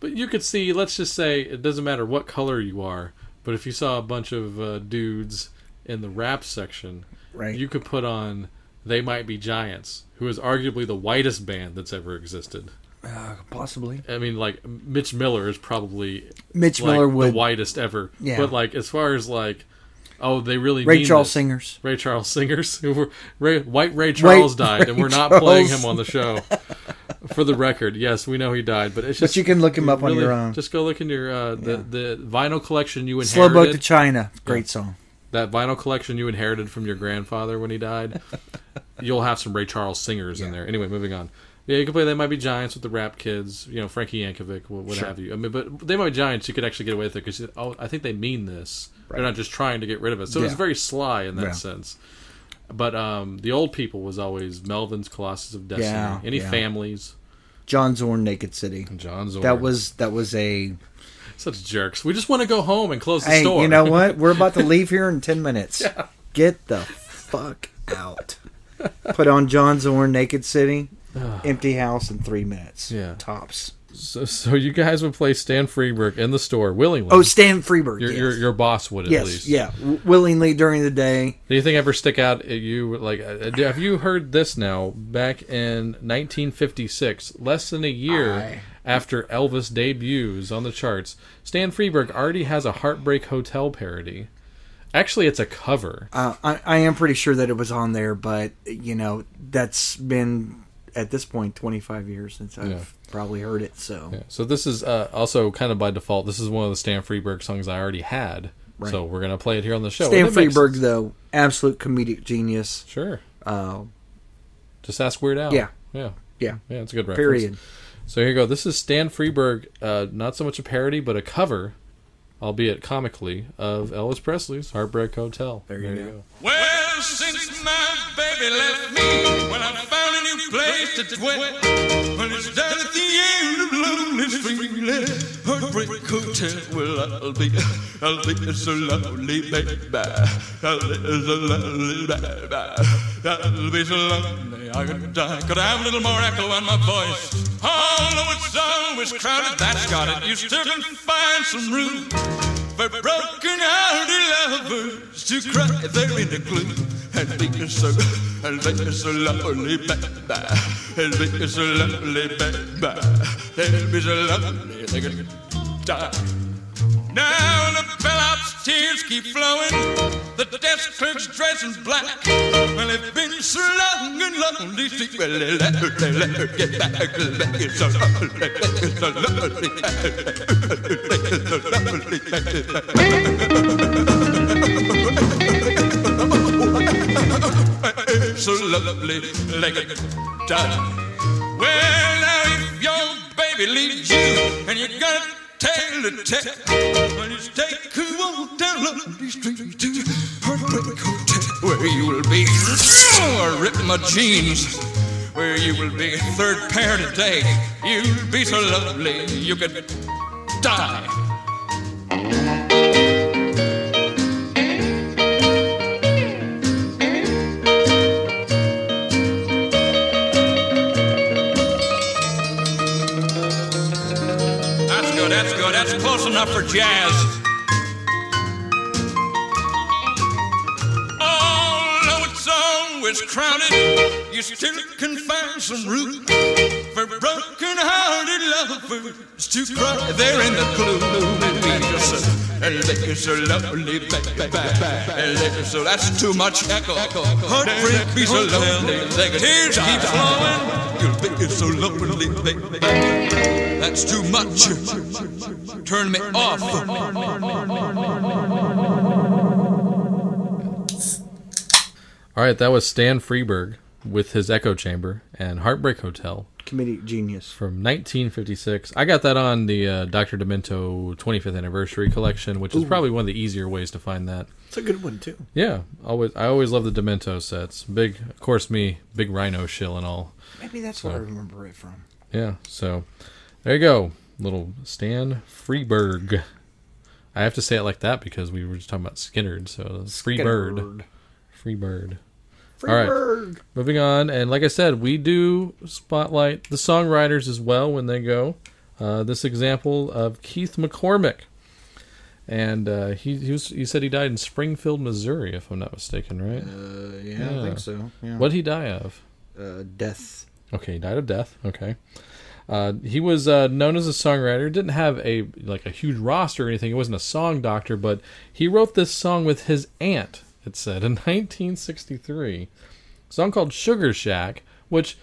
But you could see, let's just say, it doesn't matter what color you are, but if you saw a bunch of uh, dudes in the rap section, Right. you could put on They Might Be Giants, who is arguably the whitest band that's ever existed. uh, possibly I mean, like, Mitch Miller is probably mitch like, miller would the whitest ever. Yeah. But, like, as far as, like, oh, they really ray charles this. singers Ray Charles singers. Who (laughs) were Ray, White Ray Charles died, and we're not playing him on the show. (laughs) For the record, yes, we know he died, but it's just but you can look him up on really- your own Just go look in your uh, the the vinyl collection you inherited. slow boat to china great song that vinyl collection you inherited from your grandfather when he died. (laughs) You'll have some Ray Charles singers in there. Anyway, moving on. Yeah, you can play They Might Be Giants with the rap kids. You know, Frankie Yankovic, what, Sure. have you. I mean, but They Might Be Giants, you could actually get away with it because oh, I think they mean this. They're not just trying to get rid of it. So it's very sly in that Yeah. sense. But um, the old people was always Melvins Colossus of Destiny. Yeah, Any yeah. families? john zorn naked city John Zorn. that was that was a such jerks. We just want to go home and close the hey, store. you know what? (laughs) We're about to leave here in ten minutes. Get the fuck out. Put on John Zorn, Naked City, (sighs) empty house in three minutes. Yeah. tops. So, so you guys would play Stan Freberg in the store willingly. Oh, Stan Freberg. your, yes. your your boss would at yes, least. yeah, w- willingly during the day. Do you think ever stick out at you? Like, uh, have you heard this now? Back in 1956, less than a year Aye. After Elvis debuts on the charts, Stan Freberg already has a Heartbreak Hotel parody. Actually, it's a cover. Uh, I, I am pretty sure that it was on there, but you know that's been at this point 25 years since I've Yeah. probably heard it. So Yeah. So this is uh, also kind of by default. This is one of the Stan Freberg songs I already had. Right. So we're gonna play it here on the show. Stan it makes- Freberg, though, absolute comedic genius. Sure. Uh, Just ask Weird Al. Yeah. Yeah. yeah, Yeah. It's a good reference. period. So here you go. This is Stan Freberg, uh, not so much a parody, but a cover, albeit comically, of Elvis Presley's Heartbreak Hotel. There you go. Well, since my baby left me, well, I found a new place to dwell. Well, it's down at the end of Lonely Street, Heartbreak Hotel. Well, I'll be, I'll be so lonely, baby. I'll be so lonely, baby. I'll be so lonely, I could die. Could I have a little more echo on my voice? Although it's always crowded, that's got it. You still can find some room for broken-hearted lovers to cry there in the gloom and be so and be so lonely, baby, and be so baby, and be so lonely they could die. Now the bellhop's tears keep flowing, the desk clerk's dressed in black. Well, they've been so long and lonely, she well, let her, let her get back, it's so lonely, it's so lonely, it's so lonely. so lovely, like a dove. Well, now if your baby leaves you and you got tale to tell, well, just take a walk down Lonely Street to Heartbreak Hotel, where you will be oh, ripping my jeans. Where you will be third pair today. You'll be so lovely you could die. Enough for jazz. Although it's always crowded, you still can find some room for broken-hearted lovers to cry there in the gloom. And you're so, and they're so lonely, baby. And they're so, that's too much echo. Heartbreak be so lonely, tears keep flowing. You'll be so lonely, baby. That's too much. Turn me off. All right, that was Stan Freberg with his Echo Chamber and Heartbreak Hotel Comedic genius. from 1956. I got that on the uh, Dr. Demento 25th anniversary collection, which is probably one of the easier ways to find that. It's a good one too. Yeah, always. I always love the Demento sets. Big, of course, me, big Rhino shill and all. Maybe that's where I remember it from. Yeah, so there you go, little Stan Freberg. I have to say it like that because we were just talking about Skynyrd, so Free Bird, Free Bird. All right. Moving on, and like I said, we do spotlight the songwriters as well when they go. Uh, this example of Keith McCormick, and uh, he he, was, he said he died in Springfield, Missouri, if I'm not mistaken, right? Uh, yeah, Yeah. I think so. Yeah. What did he die of? Uh, death. Okay, he died of death. Okay. Uh, he was uh, known as a songwriter. Didn't have a like a huge roster or anything. He wasn't a song doctor, but he wrote this song with his aunt. It said in (laughs) 1963, a song called "Sugar Shack," which,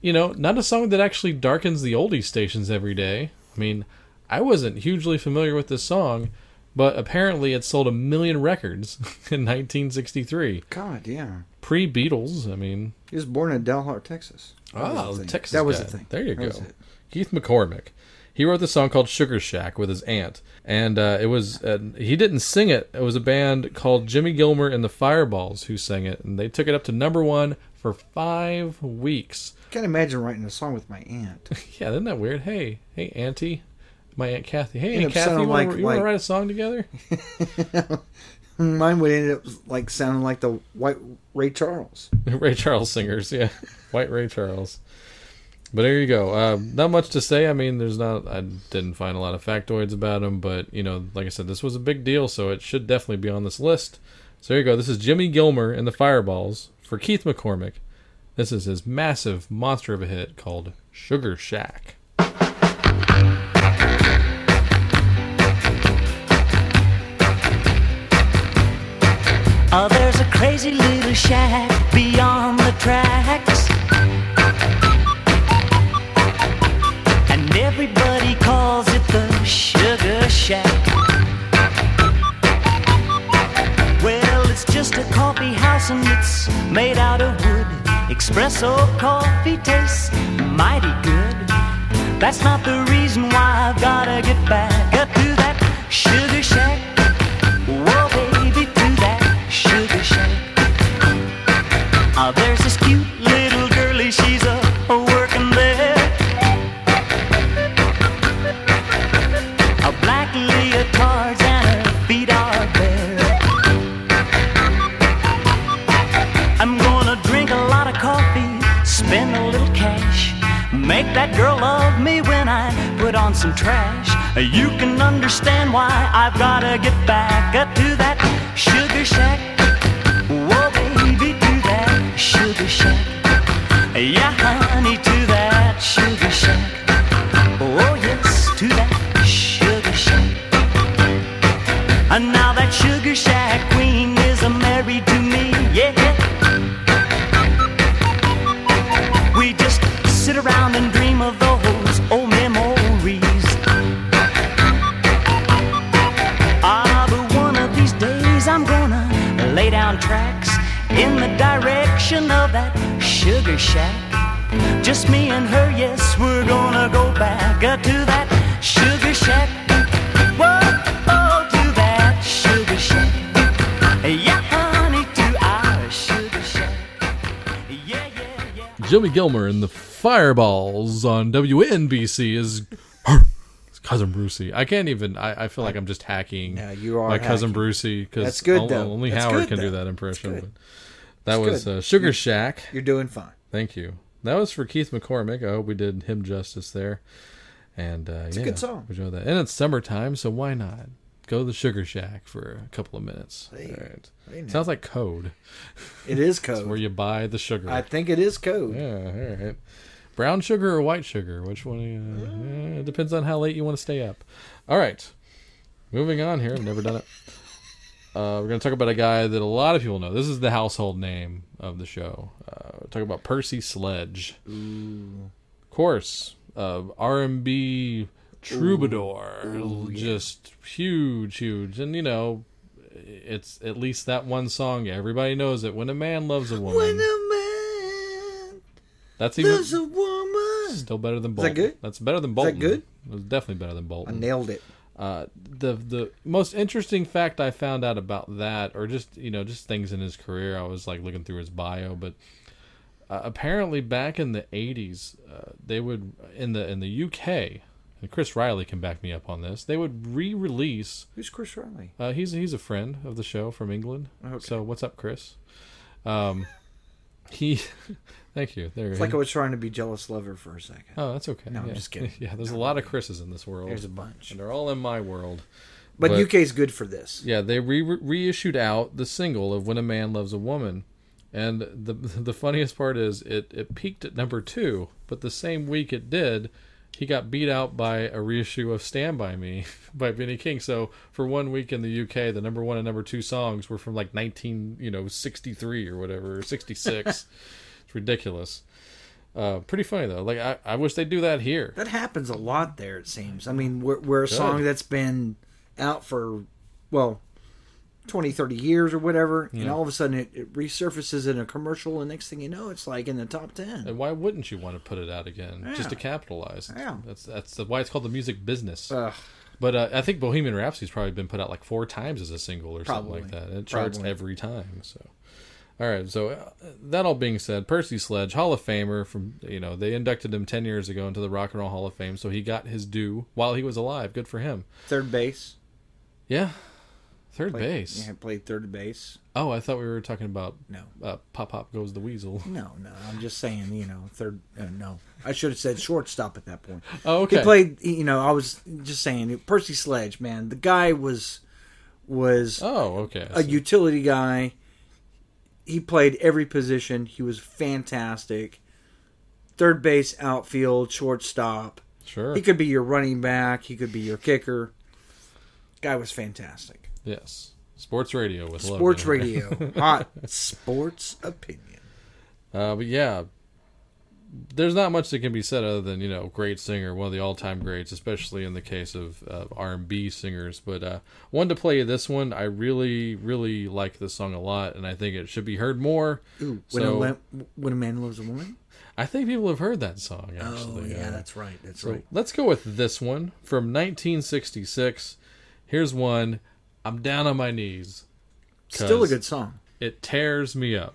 you know, not a song that actually darkens the oldie stations every day. I mean, I wasn't hugely familiar with this song, but apparently it sold a million records (laughs) in 1963, God, yeah. pre Beatles. I mean, He was born in Dalhart, Texas. That was Ah, the the thing. Texas That was guy. the thing. There you That go. Keith McCormick. He wrote the song called "Sugar Shack" with his aunt, and uh, it was uh, he didn't sing it. It was a band called Jimmy Gilmer and the Fireballs who sang it, and they took it up to number one for five weeks. Can't imagine writing a song with my aunt. (laughs) Yeah, isn't that weird? Hey, hey, Auntie, my aunt Kathy. Hey, Aunt Kathy, you sounding want like- to like- write a song together? (laughs) Mine would end up like sounding like the white Ray Charles. (laughs) Ray Charles singers, yeah, White Ray Charles. But there you go. Uh, not much to say. I mean, there's not. I didn't find a lot of factoids about him, but you know, like I said, this was a big deal, so it should definitely be on this list. So there you go. This is Jimmy Gilmer and the Fireballs for Keith McCormick. This is his massive monster of a hit called Sugar Shack. Oh, there's a crazy little shack beyond the tracks. Everybody calls it the Sugar Shack. Well, it's just a coffee house and it's made out of wood. Espresso coffee tastes mighty good. That's not the reason why I've gotta get back up to some trash. You can understand why I've gotta get back up to that Gilmer and the Fireballs on WNBC is cousin Brucie. I can't even. I, I feel like I'm just hacking. Yeah, you are my cousin. Brucie because That's good, only, though. only Howard good, can do that impression. That That's was uh, Sugar Shack. You're doing fine. Thank you. That was for Keith McCormick. I hope we did him justice there. And uh, It's a good song. we enjoyed that. And it's summertime, so why not go to the Sugar Shack for a couple of minutes? All right. Sounds like code. It is (laughs) It's where you buy the sugar. I think it is code. Yeah, all right. Brown sugar or white sugar? Which one? You, uh, it depends on how late you want to stay up. All right. Moving on here. I've never done it. Uh, we're going to talk about a guy that a lot of people know. This is the household name of the show. Uh, talking about Percy Sledge. Of course, uh, R&B troubadour. Just huge, huge. And, you know, it's at least that one song. Everybody knows it. When a man loves a woman. When a man That's even loves a woman. still better than that Bolton. good? That's better than that Bolton. good? It was definitely better than Bolt. I nailed it. Uh, the the most interesting fact I found out about that, or just you know just things in his career, I was like looking through his bio, but uh, apparently back in the '80s, uh, they would in the in the UK, and Chris Riley can back me up on this. They would re-release. Who's Chris Riley? Uh, he's he's a friend of the show from England. Okay. So what's up, Chris? Um, (laughs) he. (laughs) thank you. There. It's like I was trying to be jealous lover for a second. Oh, that's okay. No, I'm yeah. just (laughs) kidding. Yeah, there's a lot of Chris's in this world. There's a bunch. and they're all in my world. But, But- UK's good for this. Yeah, they re- reissued out the single of "When a Man Loves a Woman," and the the funniest part is it it peaked at number two, but the same week it did, he got beat out by a reissue of "Stand by Me" (laughs) by Benny King. So for one week in the UK, the number one and number two songs were from like nineteen you know sixty three or whatever or sixty six. (laughs) it's ridiculous. Uh, pretty funny though. Like I, I wish they'd do that here. That happens a lot there, it seems. I mean, we're, we're a song that's been out for, well, 20, 30 years or whatever, and all of a sudden it, it resurfaces in a commercial, and next thing you know, it's like in the top 10. And why wouldn't you want to put it out again just to capitalize? Yeah. That's that's why it's called the music business. Ugh. But uh, I think Bohemian Rhapsody's probably been put out like four times as a single or something like that. And it charts Probably. every time. So, all right. So uh, that all being said, Percy Sledge, Hall of Famer from you know they inducted him ten years ago into the Rock and Roll Hall of Fame, so he got his due while he was alive. Good for him. Third base. Yeah. Third Played- base. Yeah, played third base. Oh, I thought we were talking about No. uh, Pop Pop Goes the Weasel. No, no. I'm just saying, you know, third. Uh, no, I should have said shortstop at that point. (laughs) Oh, okay. He played. You know, I was just saying, Percy Sledge, man. The guy was was Oh, okay. a utility guy. He played every position. He was fantastic. Third base, outfield, shortstop. sure. He could be your running back. He could be your kicker. Guy was fantastic. Yes. Sports radio with Logan. Sports radio, (laughs) hot sports opinion. Uh, but yeah, there's not much that can be said other than you know, great singer, one of the all-time greats, especially in the case of uh, R&B singers. But uh, wanted to play this one. I really, really like this song a lot, and I think it should be heard more. Ooh, when, So- a, when a man loves a woman. I think people have heard that song. Actually, oh yeah, Uh, that's right. That's So right. let's go with this one from 1966. Here's one. I'm down on my knees. Still a good song. It tears me up.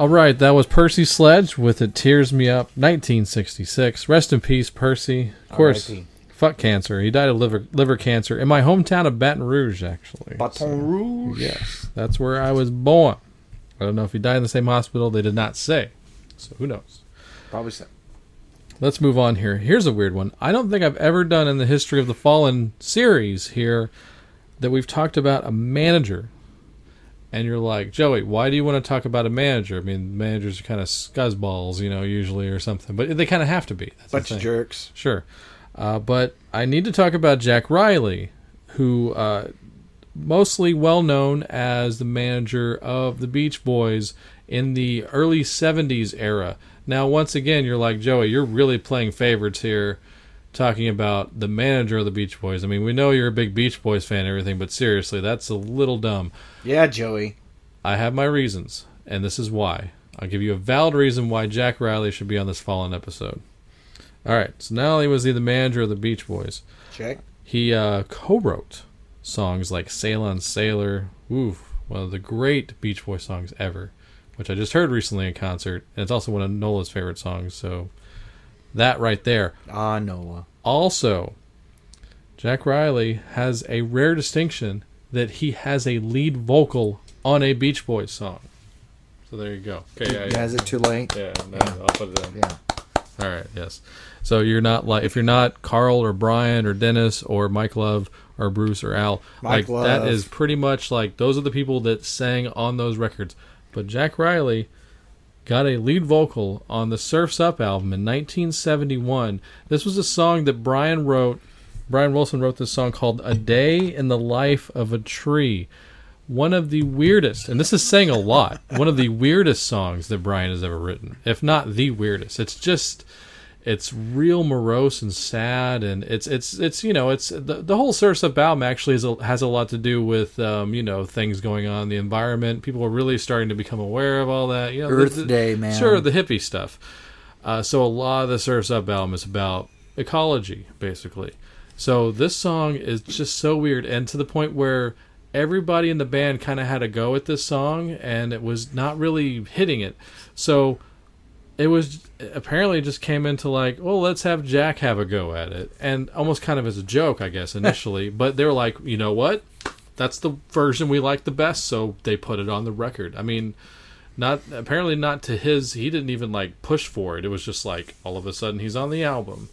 All right, that was Percy Sledge with "It Tears Me Up," 1966. Rest in peace, Percy. Of course, R.I.P.. fuck cancer. He died of liver liver cancer in my hometown of Baton Rouge, actually. Baton Rouge. Yes, that's where I was born. I don't know if he died in the same hospital. They did not say, so who knows? Probably so. Let's move on here. Here's a weird one. I don't think I've ever done in the history of the Fallen series here that we've talked about a manager. And you're like, Joey, why do you want to talk about a manager? I mean, managers are kind of scuzzballs, you know, usually or something, but they kind of have to be. That's Bunch of jerks. Sure. Uh, but I need to talk about Jack Rieley, who uh, mostly well known as the manager of the Beach Boys in the early 70s era. Now, once again, you're like, Joey, you're really playing favorites here, talking about the manager of the Beach Boys. I mean, we know you're a big Beach Boys fan and everything, but seriously, that's a little dumb. Yeah, Joey. I have my reasons, and this is why. I'll give you a valid reason why Jack Rieley should be on this Fallen episode. All right, so not only was he the manager of the Beach Boys, Check. he uh, co-wrote songs like "Sail on Sailor," oof, one of the great Beach Boy songs ever, which I just heard recently in concert, and it's also one of Nola's favorite songs. So that right there. Ah, Nola. Also, Jack Rieley has a rare distinction that he has a lead vocal on a Beach Boys song. So there you go. Okay, yeah, yeah. Is it too late? Yeah, no, I'll put it in. Yeah. All right, yes. So you're not like if you're not Carl or Brian or Dennis or Mike Love or Bruce or Al, Mike like Love. is pretty much like those are the people that sang on those records. But Jack Rieley got a lead vocal on the Surfs Up album in 1971. This was a song that Brian wrote. Brian Wilson wrote this song called "A Day in the Life of a Tree." One of the weirdest, and this is saying a lot. One of the weirdest songs that Brian has ever written, if not the weirdest. It's just it's real morose and sad and it's it's it's you know it's the, the whole Surfs Up album actually is a, has a lot to do with um, you know things going on in the environment. People are really starting to become aware of all that. You know the- Earth the- Day, man. sure the hippie stuff. Uh, so a lot of the Surfs Up album is about ecology basically. So this song is just so weird and to the point where everybody in the band kind of had a go at this song and it was not really hitting it. So it was apparently it just came into like, well, let's have Jack have a go at it, and almost kind of as a joke, I guess (laughs) initially. but they were like, you know what? That's the version we like the best, so they put it on the record. I mean, not apparently not to his. He didn't even like push for it. It was just like all of a sudden he's on the album,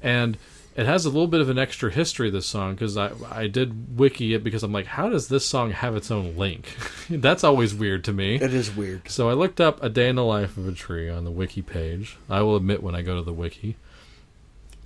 and it has a little bit of an extra history. This song because I I did wiki it because I'm like, how does this song have its own link? (laughs) That's always weird to me. It is weird. So I looked up a day in the life of a tree on the wiki page. I will admit when I go to the wiki,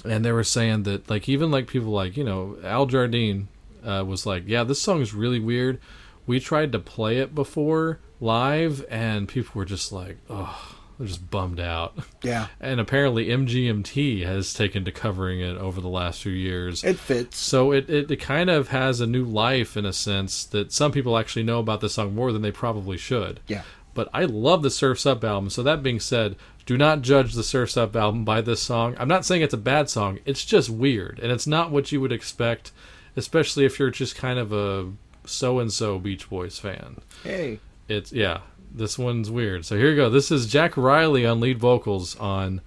and they were saying that like even like people like you know Al Jardine uh, was like, yeah, this song is really weird. We tried to play it before live, and people were just like, oh, they're just bummed out. Yeah. (laughs) And apparently MGMT has taken to covering it over the last few years. It fits. So it, it, it kind of has a new life in a sense that some people actually know about this song more than they probably should. Yeah. But I love the Surfs Up album. So that being said, do not judge the Surfs Up album by this song. I'm not saying it's a bad song. It's just weird. And it's not what you would expect, especially if you're just kind of a so and so Beach Boys fan. Hey. It's, yeah, this one's weird. So here you go. This is Jack Rieley on lead vocals on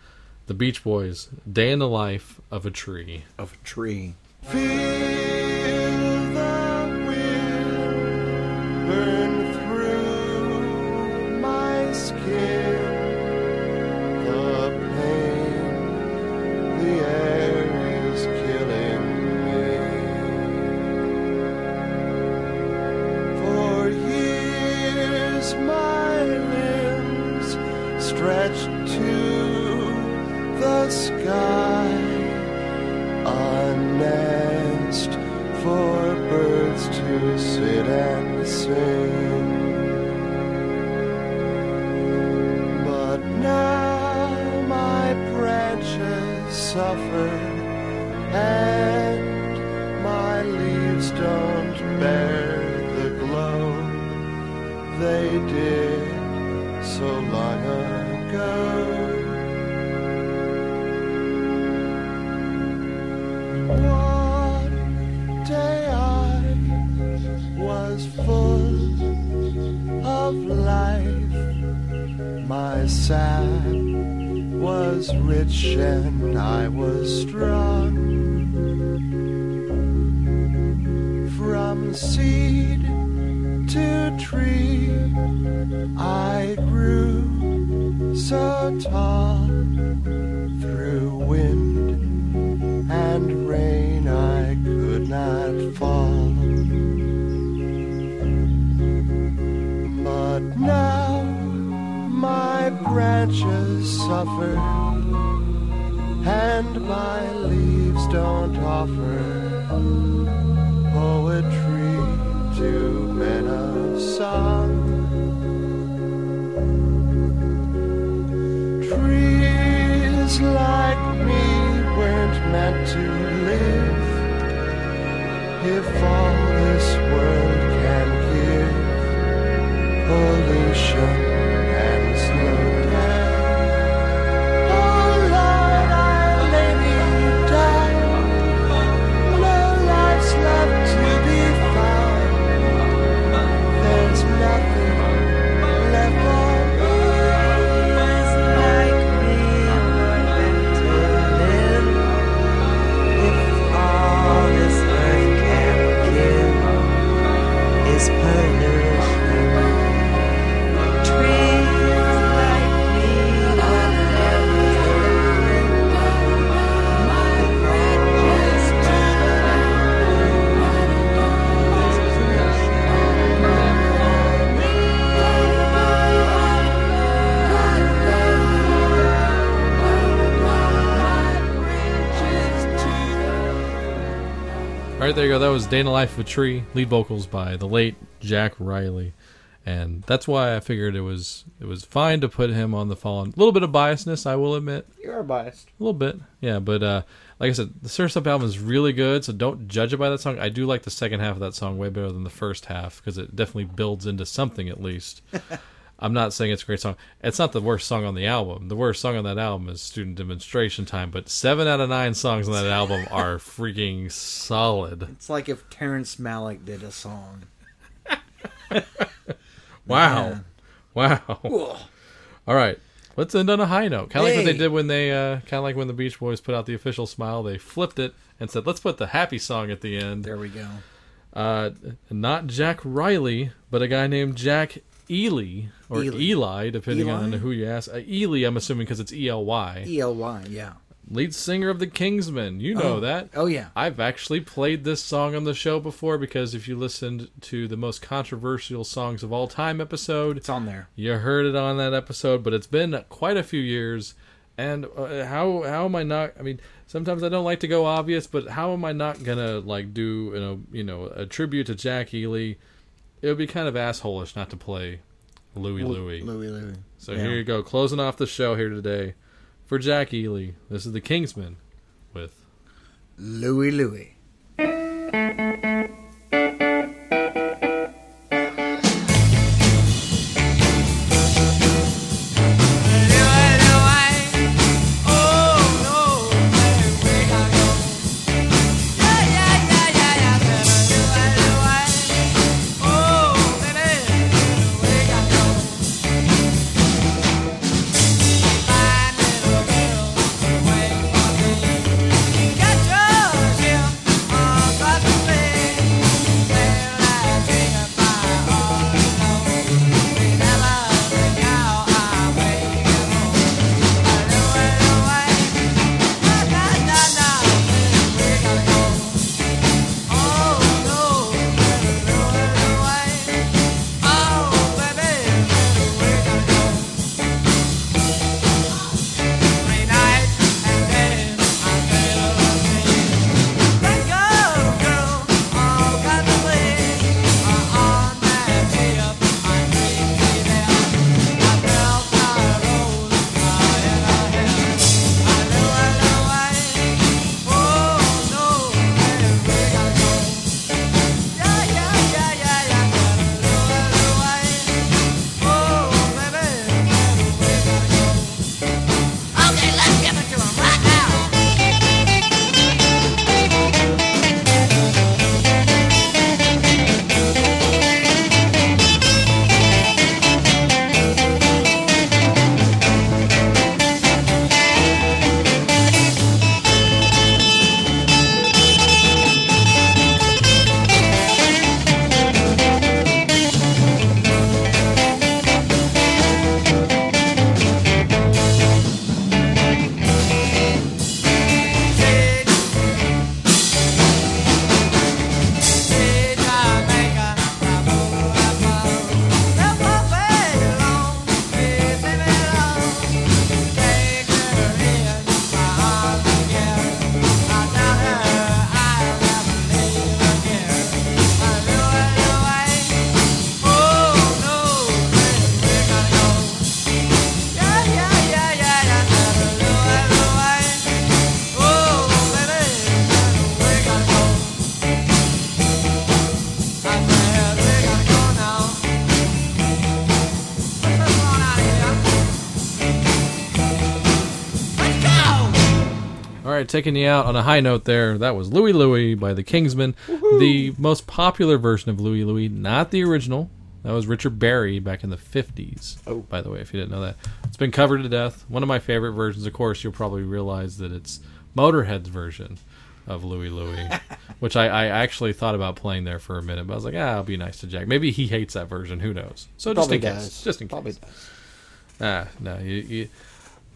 the Beach Boys Day in the Life of a Tree. Of a tree. Feel the wind burn rich and I was right, there you go. That was "Day in the Life of a Tree," lead vocals by the late Jack Rieley, and that's why I figured it was it was fine to put him on the Fallen. A little bit of biasness, I will admit, You are biased. a little bit, yeah. But uh, like I said, the Surf's Up album is really good, so don't judge it by that song. I do like the second half of that song way better than the first half because it definitely builds into something at least. (laughs) I'm not saying it's a great song. It's not the worst song on the album. The worst song on that album is Student Demonstration Time, but seven out of nine songs on that album (laughs) are freaking solid. It's like if Terrence Malick did a song. (laughs) Wow. Wow. All right. Let's end on a high note. Kind of like what they did when they, uh, kind of like when the Beach Boys put out the official smile. They flipped it and said, let's put the happy song at the end. There we go. Uh, not Jack Rieley, but a guy named Jack Ely, or Ely. Eli, depending on who you ask. Uh, Ely, I'm assuming because it's E L Y. E L Y, yeah. Lead singer of the Kingsmen. You know Oh. that. Oh, yeah. I've actually played this song on the show before because if you listened to the most controversial songs of all time episode, It's on there. you heard it on that episode, but it's been quite a few years. And uh, how how am I not? I mean, sometimes I don't like to go obvious, but how am I not gonna like do you know you know a tribute to Jack Ely? It would be kind of assholeish not to play Louie Louie. Louie Louie. So Yeah. here you go, closing off the show here today for Jack Ely. This is the Kingsmen with Louie Louie. Right, taking you out on a high note there. That was Louie Louie by the Kingsmen. The most popular version of Louie Louie, not the original. That was Richard Berry back in the 50s. Oh. By the way, if you didn't know that. It's been covered to death. One of my favorite versions, of course, you'll probably realize that it's Motorhead's version of Louie Louie, (laughs) which I, I actually thought about playing there for a minute, but I was like, ah, I'll be nice to Jack. Maybe he hates that version. Who knows? So just in case. Just in Probably case. does. Ah, no, you, you,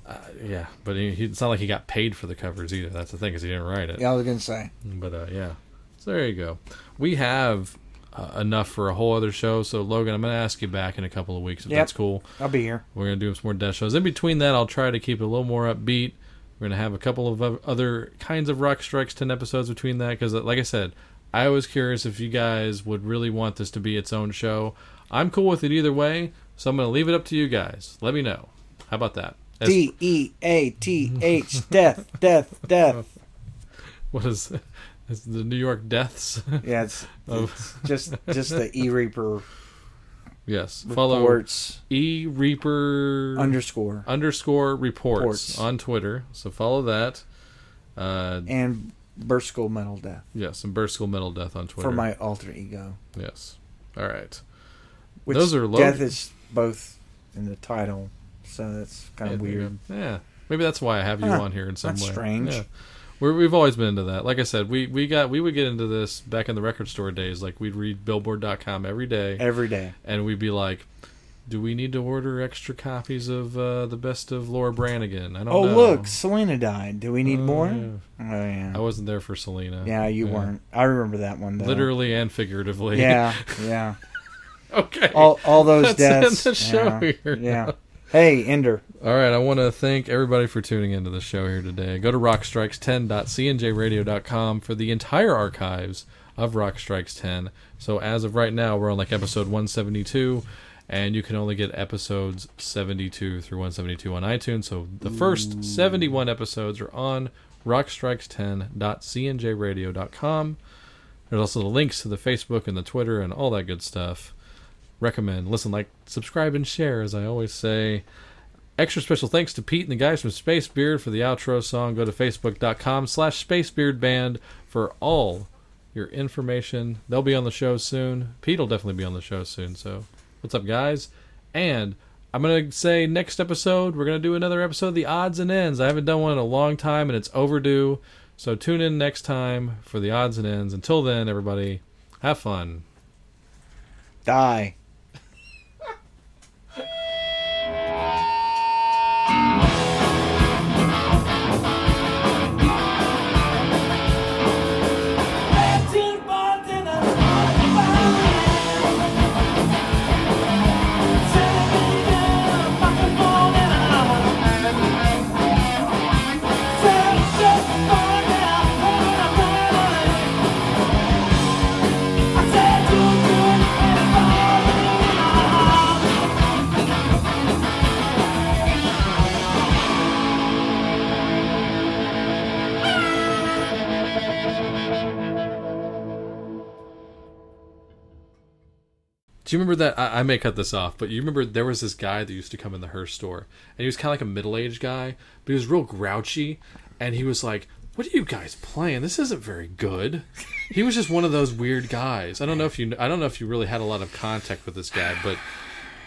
uh, yeah, but he, he, it's not like he got paid for the covers either. That's the thing, is he didn't write it. Yeah, I was gonna say. But uh, yeah, so there you go. We have uh, enough for a whole other show. So Logan, I'm going to ask you back in a couple of weeks if Yep. that's cool. I'll be here. We're going to do some more death shows. In between that, I'll try to keep it a little more upbeat. We're gonna have a couple of other kinds of Rock Strikes ten episodes between that because, like I said, I was curious if you guys would really want this to be its own show. I'm cool with it either way, so I'm gonna leave it up to you guys. Let me know. How about that? D E A T H death death death. (laughs) what is, is the New York Deaths? Yeah, it's, (laughs) Of- it's just just the E Reaper yes. Follow E Reaper underscore underscore reports, Reports. on Twitter. So follow that. Uh, and School Metal Death yes, and School Metal Death on Twitter. for my alter ego. yes. All right. Which Those are low- death is both in the title, so that's kind of you weird. Yeah, maybe that's why I have you on here in some that's way. strange. Yeah. We're, we've always been into that. Like I said, we, we got we would get into this back in the record store days. Like we'd read Billboard.com every day, Every day. and we'd be like, "Do we need to order extra copies of uh, the best of Laura Branigan?" I don't Oh know. look, Selena died. Do we need Oh, more? yeah. Oh yeah. I wasn't there for Selena. yeah, you weren't. I remember that one though. literally and figuratively. Yeah, (laughs) yeah. okay. All all those end deaths. the show yeah. here Yeah. Hey, Ender. All right, I want to thank everybody for tuning into the show here today. Go to rockstrikes10.cnjradio.com for the entire archives of Rock Strikes 10. So as of right now, we're on like episode 172, and you can only get episodes 72 through 172 on iTunes. So the first 71 episodes are on rockstrikes10.cnjradio.com. There's also the links to the Facebook and the Twitter and all that good stuff. Recommend, listen, like, subscribe, and share, as I always say. Extra special thanks to Pete and the guys from Space Beard for the outro song. Go to facebook.com slash spacebeardband for all your information. They'll be on the show soon. Pete will definitely be on the show soon. So, what's up, guys? And I'm going to say next episode, we're going to do another episode of The Odds and Ends. I haven't done one in a long time, and it's overdue. So, tune in next time for The Odds and Ends. Until then, everybody, have fun. Die. Do you remember that? I, I may cut this off, but you remember there was this guy that used to come in the Hearst store, and he was kind of like a middle aged guy, but he was real grouchy, and he was like, "What are you guys playing? This isn't very good." he was just one of those weird guys. I don't know if you, I don't know if you really had a lot of contact with this guy, but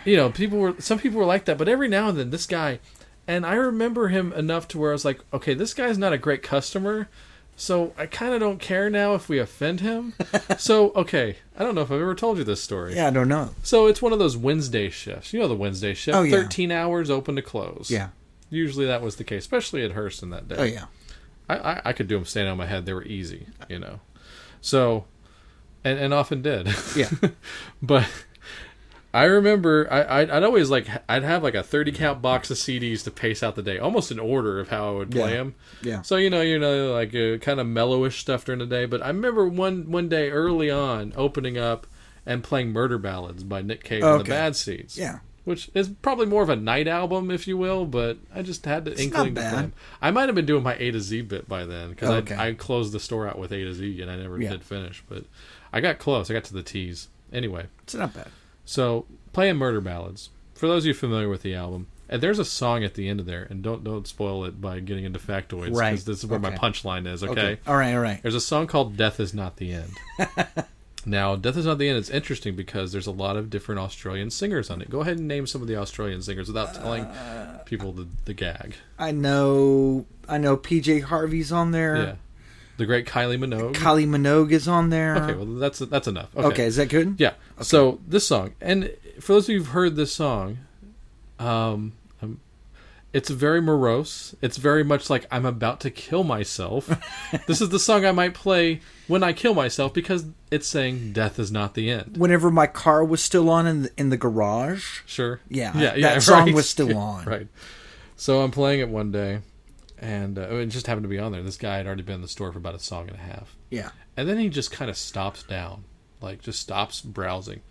you know, people were, some people were like that, but every now and then, this guy, and I remember him enough to where I was like, okay, this guy's not a great customer. So I kind of don't care now if we offend him. (laughs) so okay, I don't know if I've ever told you this story. Yeah, I don't know. So it's one of those Wednesday shifts. You know the Wednesday shift. Oh, yeah. Thirteen hours open to close. Yeah. Usually that was the case, especially at Hearst in that day. Oh yeah. I, I, I could do them standing on my head. They were easy, you know. So, and and often did. Yeah. (laughs) but I remember I I'd, I'd always like I'd have like a thirty count box of CDs to pace out the day, almost in order of how I would play Yeah. them. Yeah. So you know you know like uh, kind of mellowish stuff during the day. But I remember one one day early on opening up and playing Murder Ballads by Nick Cave and the Bad Seeds Yeah. which is probably more of a night album, if you will. But I just had the It's inkling to bad. I might have been doing my A to Z bit by then because Okay. I I closed the store out with A to Z and I never Yeah. did finish. But I got close. I got to the T's anyway. It's not bad. So playing Murder Ballads. For those of you familiar with the album, and there's a song at the end of there, and don't don't spoil it by getting into factoids because Right. this is where my punchline is. Okay? Okay. All right, all right. There's a song called "Death Is Not the End." (laughs) now, "Death Is Not the End" is interesting because there's a lot of different Australian singers on it. Go ahead and name some of the Australian singers without telling uh, people the, the gag. I know. I know. PJ Harvey's on there. Yeah, the great Kylie Minogue. Kylie Minogue is on there. Okay, well that's that's enough. Okay, Okay, is that good? Yeah. So this song, and for those of you who've heard this song, um, um, it's very morose. It's very much like I'm about to kill myself. (laughs) this is the song I might play when I kill myself because it's saying death is not the end. Whenever my car was still on in the, in the garage. Sure. Yeah, Yeah. yeah that song was still (laughs) on. Right. So I'm playing it one day, and uh, it just happened to be on there. This guy had already been in the store for about a song and a half. Yeah. And then he just kind of stops down, like just stops browsing.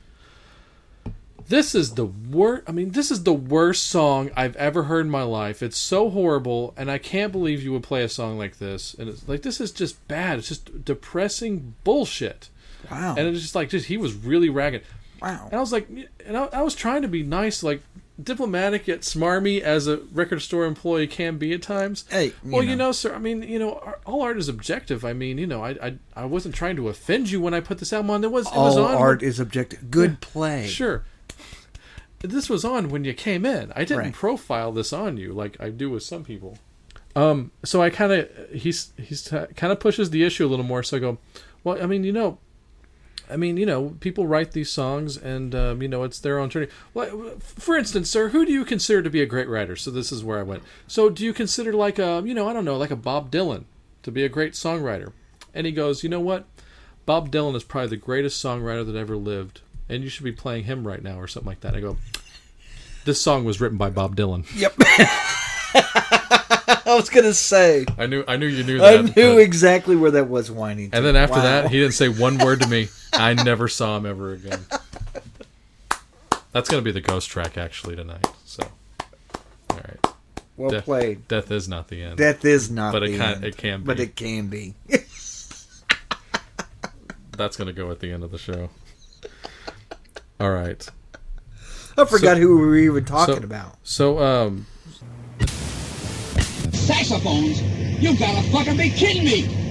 This is the worst. I mean, this is the worst song I've ever heard in my life. It's so horrible, and I can't believe you would play a song like this. And it's like this is just bad. It's just depressing bullshit. Wow. And it's just like, just he was really ragged. Wow. And I was like, and I, I was trying to be nice, like diplomatic yet smarmy as a record store employee can be at times. Hey, you well, you know. know, sir. I mean, you know, all art is objective. I mean, you know, I, I, I wasn't trying to offend you when I put this album on. There was it was All on art is objective. Good Yeah, play. Sure. This was on when you came in. I didn't Right. profile this on you like I do with some people. Um, so I kind of he's he's kind of pushes the issue a little more. So I go, well, I mean, you know, I mean, you know, people write these songs, and um, you know, it's their own journey. Well, for instance, sir, who do you consider to be a great writer? So this is where I went. So do you consider like a, you know, I don't know, like a Bob Dylan to be a great songwriter? And he goes, you know what? Bob Dylan is probably the greatest songwriter that ever lived, and you should be playing him right now or something like that. I go, this song was written by Bob Dylan. Yep. (laughs) (laughs) I was gonna say. I knew, I knew you knew that. I knew but- exactly where that was whining. to. And then after Wow. that, he didn't say one word to me. (laughs) I never saw him ever again. That's going to be the ghost track actually tonight. So, all right. Well Death, played. Death is not the end. Death is not But it can end, it can be. But it can be. (laughs) That's going to go at the end of the show. All right. I forgot So- who we were even talking so- about. So, um, Saxophones? You gotta fucking be kidding me!